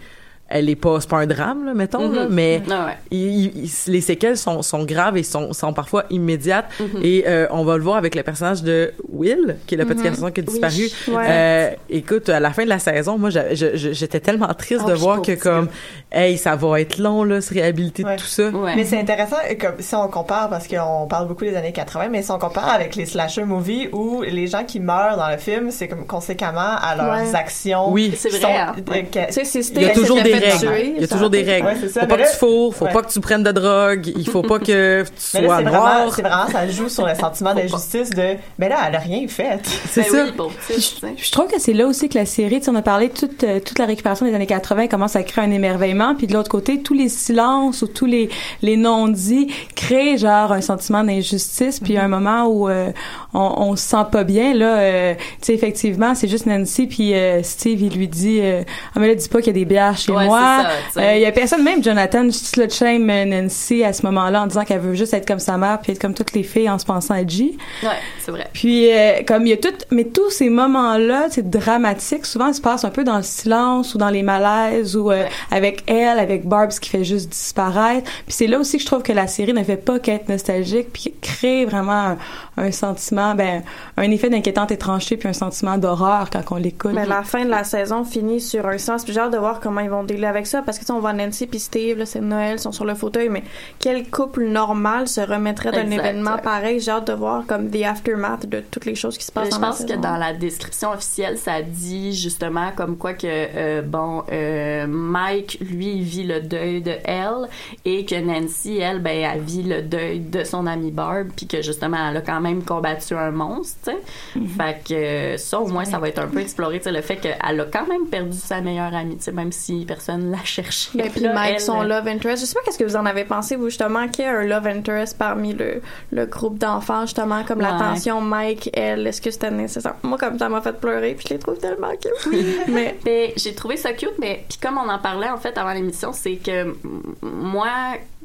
elle est pas, c'est pas un drame, là, mettons, là, Mhm. mais Ah ouais. il- il- les séquelles sont, sont graves et sont, sont parfois immédiates. Mhm. Et euh, on va le voir avec le personnage de Will, qui est le petit garçon qui a disparu. Ouais. Euh, écoute, à la fin de la saison, moi, j'étais tellement triste Ah de oui, voir que comme, hey, ça va être long, là, se réhabiliter Ouais. de tout ça. Ouais. Mais c'est intéressant, comme, si on compare, parce qu'on parle beaucoup des années 80, mais si on compare avec les slasher movies où les gens qui meurent dans le film, c'est comme conséquemment à leurs Ouais. actions. Oui. C'est vrai, sont- hein. euh, que- Tu sais, Il y a toujours des règles. Il y a toujours des règles. Ouais, ça. Faut Mais pas là- que tu fourres, faut Ouais. pas que tu prennes de drogue, il faut pas que tu [LAUGHS] Mais là, sois c'est vraiment, noir. c'est vraiment, ça joue sur le sentiment d'injustice de, mais là, elle a rien fait. C'est Ben ça. oui. Je trouve que c'est là aussi que la série, tu sais, on a parlé de toute, euh, toute la récupération des années 80 commence à créer un émerveillement, puis de l'autre côté, tous les silences ou tous les, les non-dits créent genre un sentiment d'injustice, puis un moment où euh, on, on se sent pas bien, là, euh, tu sais, effectivement, c'est juste Nancy, puis euh, Steve, il lui dit, euh, ah mais là, dis pas qu'il y a des bières chez Ouais, moi. sais. Euh, Il y a personne, même Jonathan, slut shame euh, Nancy à ce moment-là en disant qu'elle veut juste être comme sa mère, puis être comme toutes les filles en se pensant à G. Ouais, c'est vrai. Puis euh, comme il y a tout, mais tous ces moments-là, c'est dramatique. Souvent, ils se passent un peu dans le silence ou dans les malaises ou euh, Ouais. avec elle, avec Barb, ce qui fait juste disparaître. Puis c'est là aussi que je trouve que la série ne fait pas qu'être nostalgique, puis crée vraiment un, un sentiment, ben un effet d'inquiétante étrangeté puis un sentiment d'horreur quand on l'écoute. Mais la fin de la saison finit sur un sens. Puis j'ai hâte de voir comment ils vont avec ça. Parce que sais, on voit Nancy puis Steve, c'est Noël, ils sont sur le fauteuil. Mais quel couple normal se remettrait d'un événement ouais. pareil? J'ai hâte de voir comme the aftermath de toutes les choses qui se passent je pense que dans la description officielle, ça dit justement comme quoi que euh, bon euh, Mike lui il vit le deuil de elle et que Nancy elle ben elle vit le deuil de son amie Barb puis que justement elle a quand même combattu un monstre, tu sais. Fait que euh, ça au moins ça va être un peu exploré, tu sais le fait qu'elle a quand même perdu sa meilleure amie, tu sais même si personne l'a cherché. Ben, [LAUGHS] puis Mike, elle, son love interest. Je sais pas qu'est-ce que vous en avez pensé, vous, justement, qu'il y a un love interest parmi le, le groupe d'enfants, justement, comme la Ouais. tension Mike, elle. Est-ce que c'était nécessaire? Moi, comme ça m'a fait pleurer, puis je les trouve tellement cute. [LAUGHS] mais, [LAUGHS] Ben, j'ai trouvé ça cute, mais puis comme on en parlait en fait avant l'émission, c'est que moi,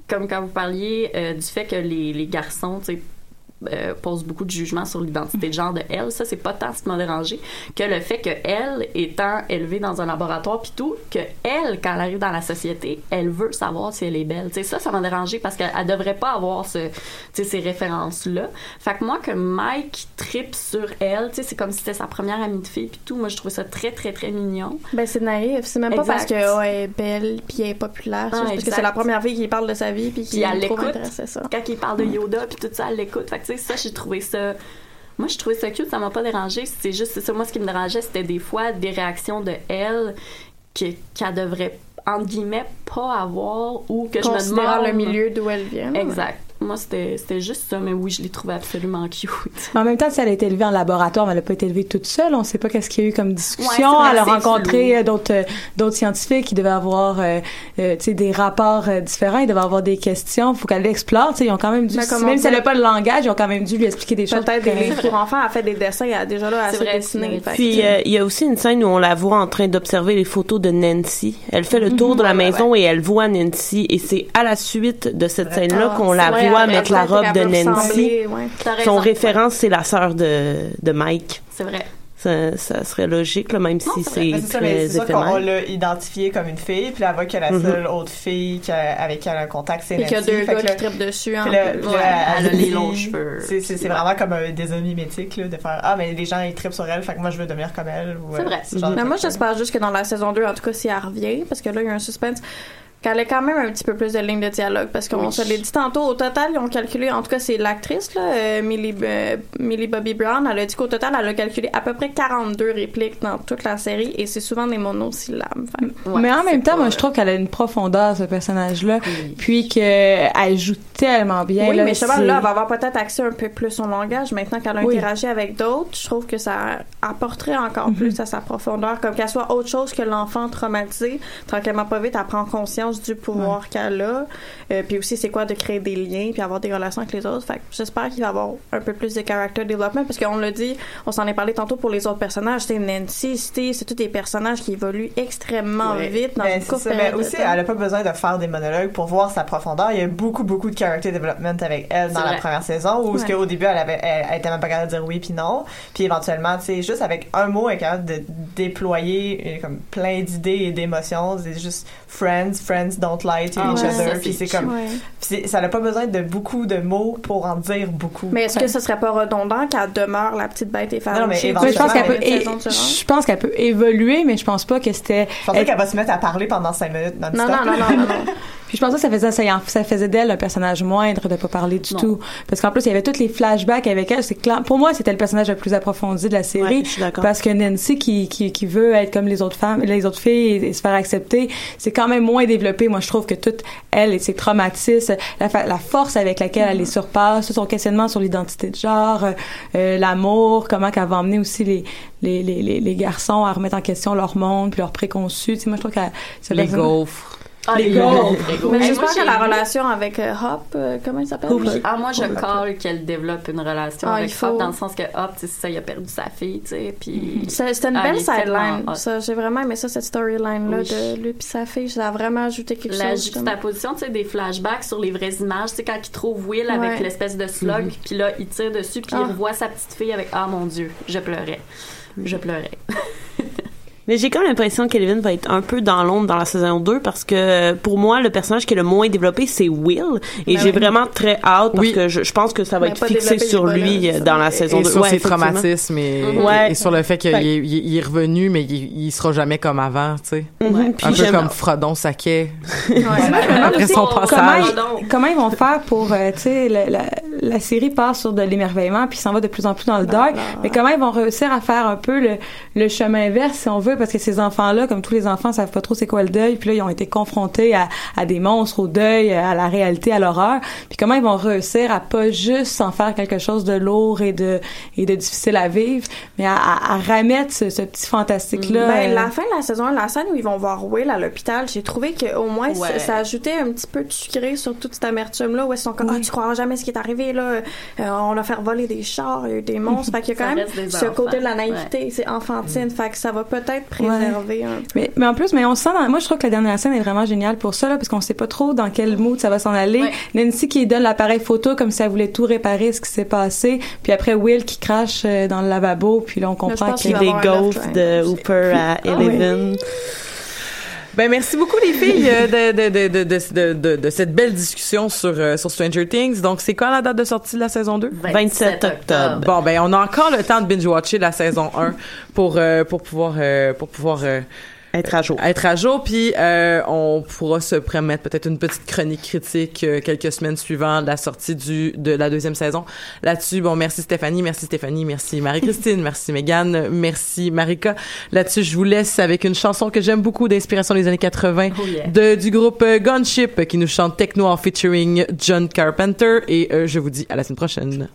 comme quand vous parliez euh, du fait que les, les garçons, tu sais, euh, pose beaucoup de jugements sur l'identité de genre de elle. Ça, c'est pas tant ce qui m'a dérangé que le fait que elle, étant élevée dans un laboratoire puis tout, que elle, quand elle arrive dans la société, elle veut savoir si elle est belle. Tu sais, ça, ça m'a dérangé parce qu'elle elle devrait pas avoir ce, ces références-là. Fait que moi, que Mike tripe sur elle, c'est comme si c'était sa première amie de fille puis tout. Moi, je trouvais ça très, très, très mignon. Ben, c'est naïf. C'est même pas parce qu'elle est belle puis elle est populaire. C'est Ah, parce que c'est la première fille qui parle de sa vie puis qui elle trouve l'écoute. Quand il parle de Yoda puis tout ça, elle l'écoute. Fait que sais, ça, j'ai trouvé ça. Moi, je trouvais ça cute, ça m'a pas dérangé. C'est juste c'est ça. Moi, ce qui me dérangeait, c'était des fois des réactions de elle que- qu'elle devrait, entre guillemets, pas avoir ou que je me demande. le milieu d'où elle vient. Exact. Moi, c'était c'était juste ça, mais oui, je l'ai trouvé absolument cute. Mais en même temps, si elle a été élevée en laboratoire, mais elle n'a pas été élevée toute seule. On ne sait pas qu'est-ce qu'il y a eu comme discussion. vrai, elle a rencontré euh, d'autres euh, d'autres scientifiques qui devaient avoir euh, euh, tu sais, des rapports euh, différents. Ils devaient avoir des questions. Il faut qu'elle l'explore. Tu sais, Ils ont quand même dû, même si elle n'a pas le langage, ils ont quand même dû lui expliquer des choses. Peut-être des livres pour enfants. Elle fait des dessins. Elle a déjà là dessiné. c'est Fait Puis euh, il y a aussi une scène où on la voit en train d'observer les photos de Nancy. Elle fait le tour de la ouais, maison et elle voit Nancy et c'est à la suite de cette scène-là Ah, qu'on la voit mettre la robe de Nancy. Son référence, c'est la sœur de, de Mike. C'est vrai. Ça, ça serait logique, là, même si c'est ça, mais très éphémère. l'a identifié comme une fille, puis là, elle voit que la Mhm. seule autre fille qui a- avec qui elle a un contact, c'est Puis qu'il y a Nancy. deux gars qui trippent dessus. en puis là- Ouais, là, elle a les longs cheveux. C'est vraiment comme un désolé mimétique, là, de faire Ah, mais les gens, ils trippent sur elle, fait que moi, je veux devenir comme elle. C'est euh, vrai. ce Mais moi, j'espère juste que dans la saison 2, en tout cas, si elle revient, parce que là, il y a un suspense, qu'elle ait quand même un petit peu plus de lignes de dialogue. Parce qu'on Oui. se l'est dit tantôt, au total, ils ont calculé, en tout cas, c'est l'actrice, là, euh, Millie, euh, Millie Bobby Brown, elle a dit qu'au total, elle a calculé à peu près 42 répliques dans toute la série, et c'est souvent des monosyllabes. Ouais, mais en même temps, pas- moi, je trouve qu'elle a une profondeur, ce personnage-là. Oui. Puis qu'elle joue tellement bien. oui, là, mais justement, c'est- là, elle va avoir peut-être accès un peu plus au langage. Maintenant qu'elle a Oui. interagi avec d'autres, je trouve que ça apporterait encore Mhm. plus à sa profondeur, comme qu'elle soit autre chose que l'enfant traumatisé. Tranquillement, pas vite, elle prend conscience du pouvoir qu'elle a. Euh, puis aussi, c'est quoi de créer des liens, puis avoir des relations avec les autres. Fait j'espère qu'il va avoir un peu plus de character development, parce qu'on l'a dit, on s'en est parlé tantôt pour les autres personnages. C'est Nancy, c'est tous des personnages qui évoluent extrêmement Ouais. vite dans Mais une courte période de aussi, temps. elle a pas besoin de faire des monologues pour voir sa profondeur. Il y a beaucoup, beaucoup de character development avec elle dans la première saison, où ce Ouais. qu'au début, elle avait, elle, elle était même pas capable de dire oui puis non. Puis éventuellement, tu sais, juste avec un mot, elle est capable de déployer euh, comme plein d'idées et d'émotions. C'est juste friends, friends don't lie to Ah each ouais, other. ça, Puis c'est comme, Ouais. ça n'a pas besoin de beaucoup de mots pour en dire beaucoup. Mais est-ce que ce serait pas redondant qu'elle demeure la petite bête Non, mais? Mais je pense qu'elle peut, é- je pense qu'elle peut évoluer, mais je pense pas que c'était. Je pensais elle- qu'elle va se mettre à parler pendant cinq minutes non, non, non, non, non. [LAUGHS] Puis je pense que ça faisait ça, ça faisait d'elle un personnage moindre de pas parler du Non. tout. Parce qu'en plus, il y avait tous les flashbacks avec elle. C'est clair. Pour moi, c'était le personnage le plus approfondi de la série. Ouais, je suis d'accord. Parce que Nancy, qui, qui, qui veut être comme les autres femmes, les autres filles et, et se faire accepter, c'est quand même moins développé. Moi, je trouve que toute elle et ses traumatismes, la, fa- la force avec laquelle elle les surpasse, son questionnement sur l'identité de genre, euh, euh, l'amour, comment qu'elle va emmener aussi les, les, les, les, les garçons à remettre en question leur monde puis leurs préconçus. Tu sais, moi, je trouve que c'est Les gaufres. Ah, Les gaufres. Mais j'espère que la relation avec euh, Hop, euh, comment il s'appelle? Hooper. Ah, moi, je Hooper. colle qu'elle développe une relation Ah, avec faut. Hop, dans le sens que Hop, tu sais, c'est ça, il a perdu sa fille, tu sais, puis... [LAUGHS] C'était une Ah, belle sideline. Ça, j'ai vraiment aimé ça, cette storyline-là Oui. de lui et sa fille. Ça a vraiment ajouté quelque la chose. justement. juxtaposition, tu sais, des flashbacks sur les vraies images, tu sais, quand il trouve Will avec Ouais. l'espèce de slug, puis là, il tire dessus, puis Ah. il revoit sa petite fille avec « Ah, mon Dieu, je pleurais. Je pleurais. [LAUGHS] Mais j'ai quand même l'impression qu'Elvin va être un peu dans l'ombre dans la saison 2 parce que pour moi, le personnage qui est le moins développé, c'est Will. Et Ben j'ai oui. vraiment très hâte parce Oui. que je, je pense que ça va être fixé sur lui là, euh, dans la saison et 2. sur Ouais, ses traumatismes et, Ouais. et sur le fait qu'il est, revenu, mais il, il sera jamais comme avant, tu sais. Mhm. Puis Un peu comme Frodon Saquet Ouais. après [LAUGHS] son Comment passage. Comment ils, comment ils vont faire pour, euh, tu sais, la, série part sur de l'émerveillement puis s'en va de plus en plus dans le dark. Mais comment ils vont réussir à faire un peu le, le chemin inverse, si on veut, parce que ces enfants-là, comme tous les enfants, savent pas trop c'est quoi le deuil, puis là, ils ont été confrontés à, à des monstres, au deuil, à la réalité, à l'horreur. Puis comment ils vont réussir à pas juste en faire quelque chose de lourd et de, et de difficile à vivre, mais à, à, à remettre ce, ce petit fantastique-là. Ben, euh, la fin de la saison 1, la scène où ils vont voir Will à l'hôpital, j'ai trouvé qu'au moins Ouais. ça, ça ajoutait un petit peu de sucré sur toute cette amertume-là où ils sont comme, ah, tu croiras jamais ce qui est arrivé, là, euh, on a fait voler des chars, il y a eu des monstres. fait qu'il y a [LAUGHS] quand même ce enfants. côté de la naïveté, c'est enfantine. Fait que ça va peut-être préserver un peu. Mais, mais en plus, mais on sent, dans- moi je trouve que la dernière scène est vraiment géniale pour ça, là, parce qu'on sait pas trop dans quel mood ça va s'en aller. Nancy qui donne l'appareil photo comme si elle voulait tout réparer ce qui s'est passé, puis après Will qui crache euh, dans le lavabo, puis là on comprend qu'il y a qu'il des ghosts de. Hooper à Ah oui. Ben merci beaucoup les filles euh, de, de, de, de, de, de, de cette belle discussion sur, euh, sur Stranger Things. Donc c'est quand la date de sortie de la saison 2? 27 octobre. Bon ben on a encore le temps de binge-watcher la saison 1 pour, euh, pour pouvoir, pour pouvoir euh, être à jour. Être à jour, puis euh, on pourra se permettre peut-être une petite chronique critique euh, quelques semaines suivant la sortie du de la deuxième saison. Là-dessus, bon, merci Stéphanie, merci Stéphanie, merci Marie-Christine, [LAUGHS] merci Megan, merci Marika. Là-dessus, je vous laisse avec une chanson que j'aime beaucoup d'inspiration des années 80 Oh yeah. de, du groupe euh, Gunship qui nous chante Techno en featuring John Carpenter et euh, je vous dis à la semaine prochaine.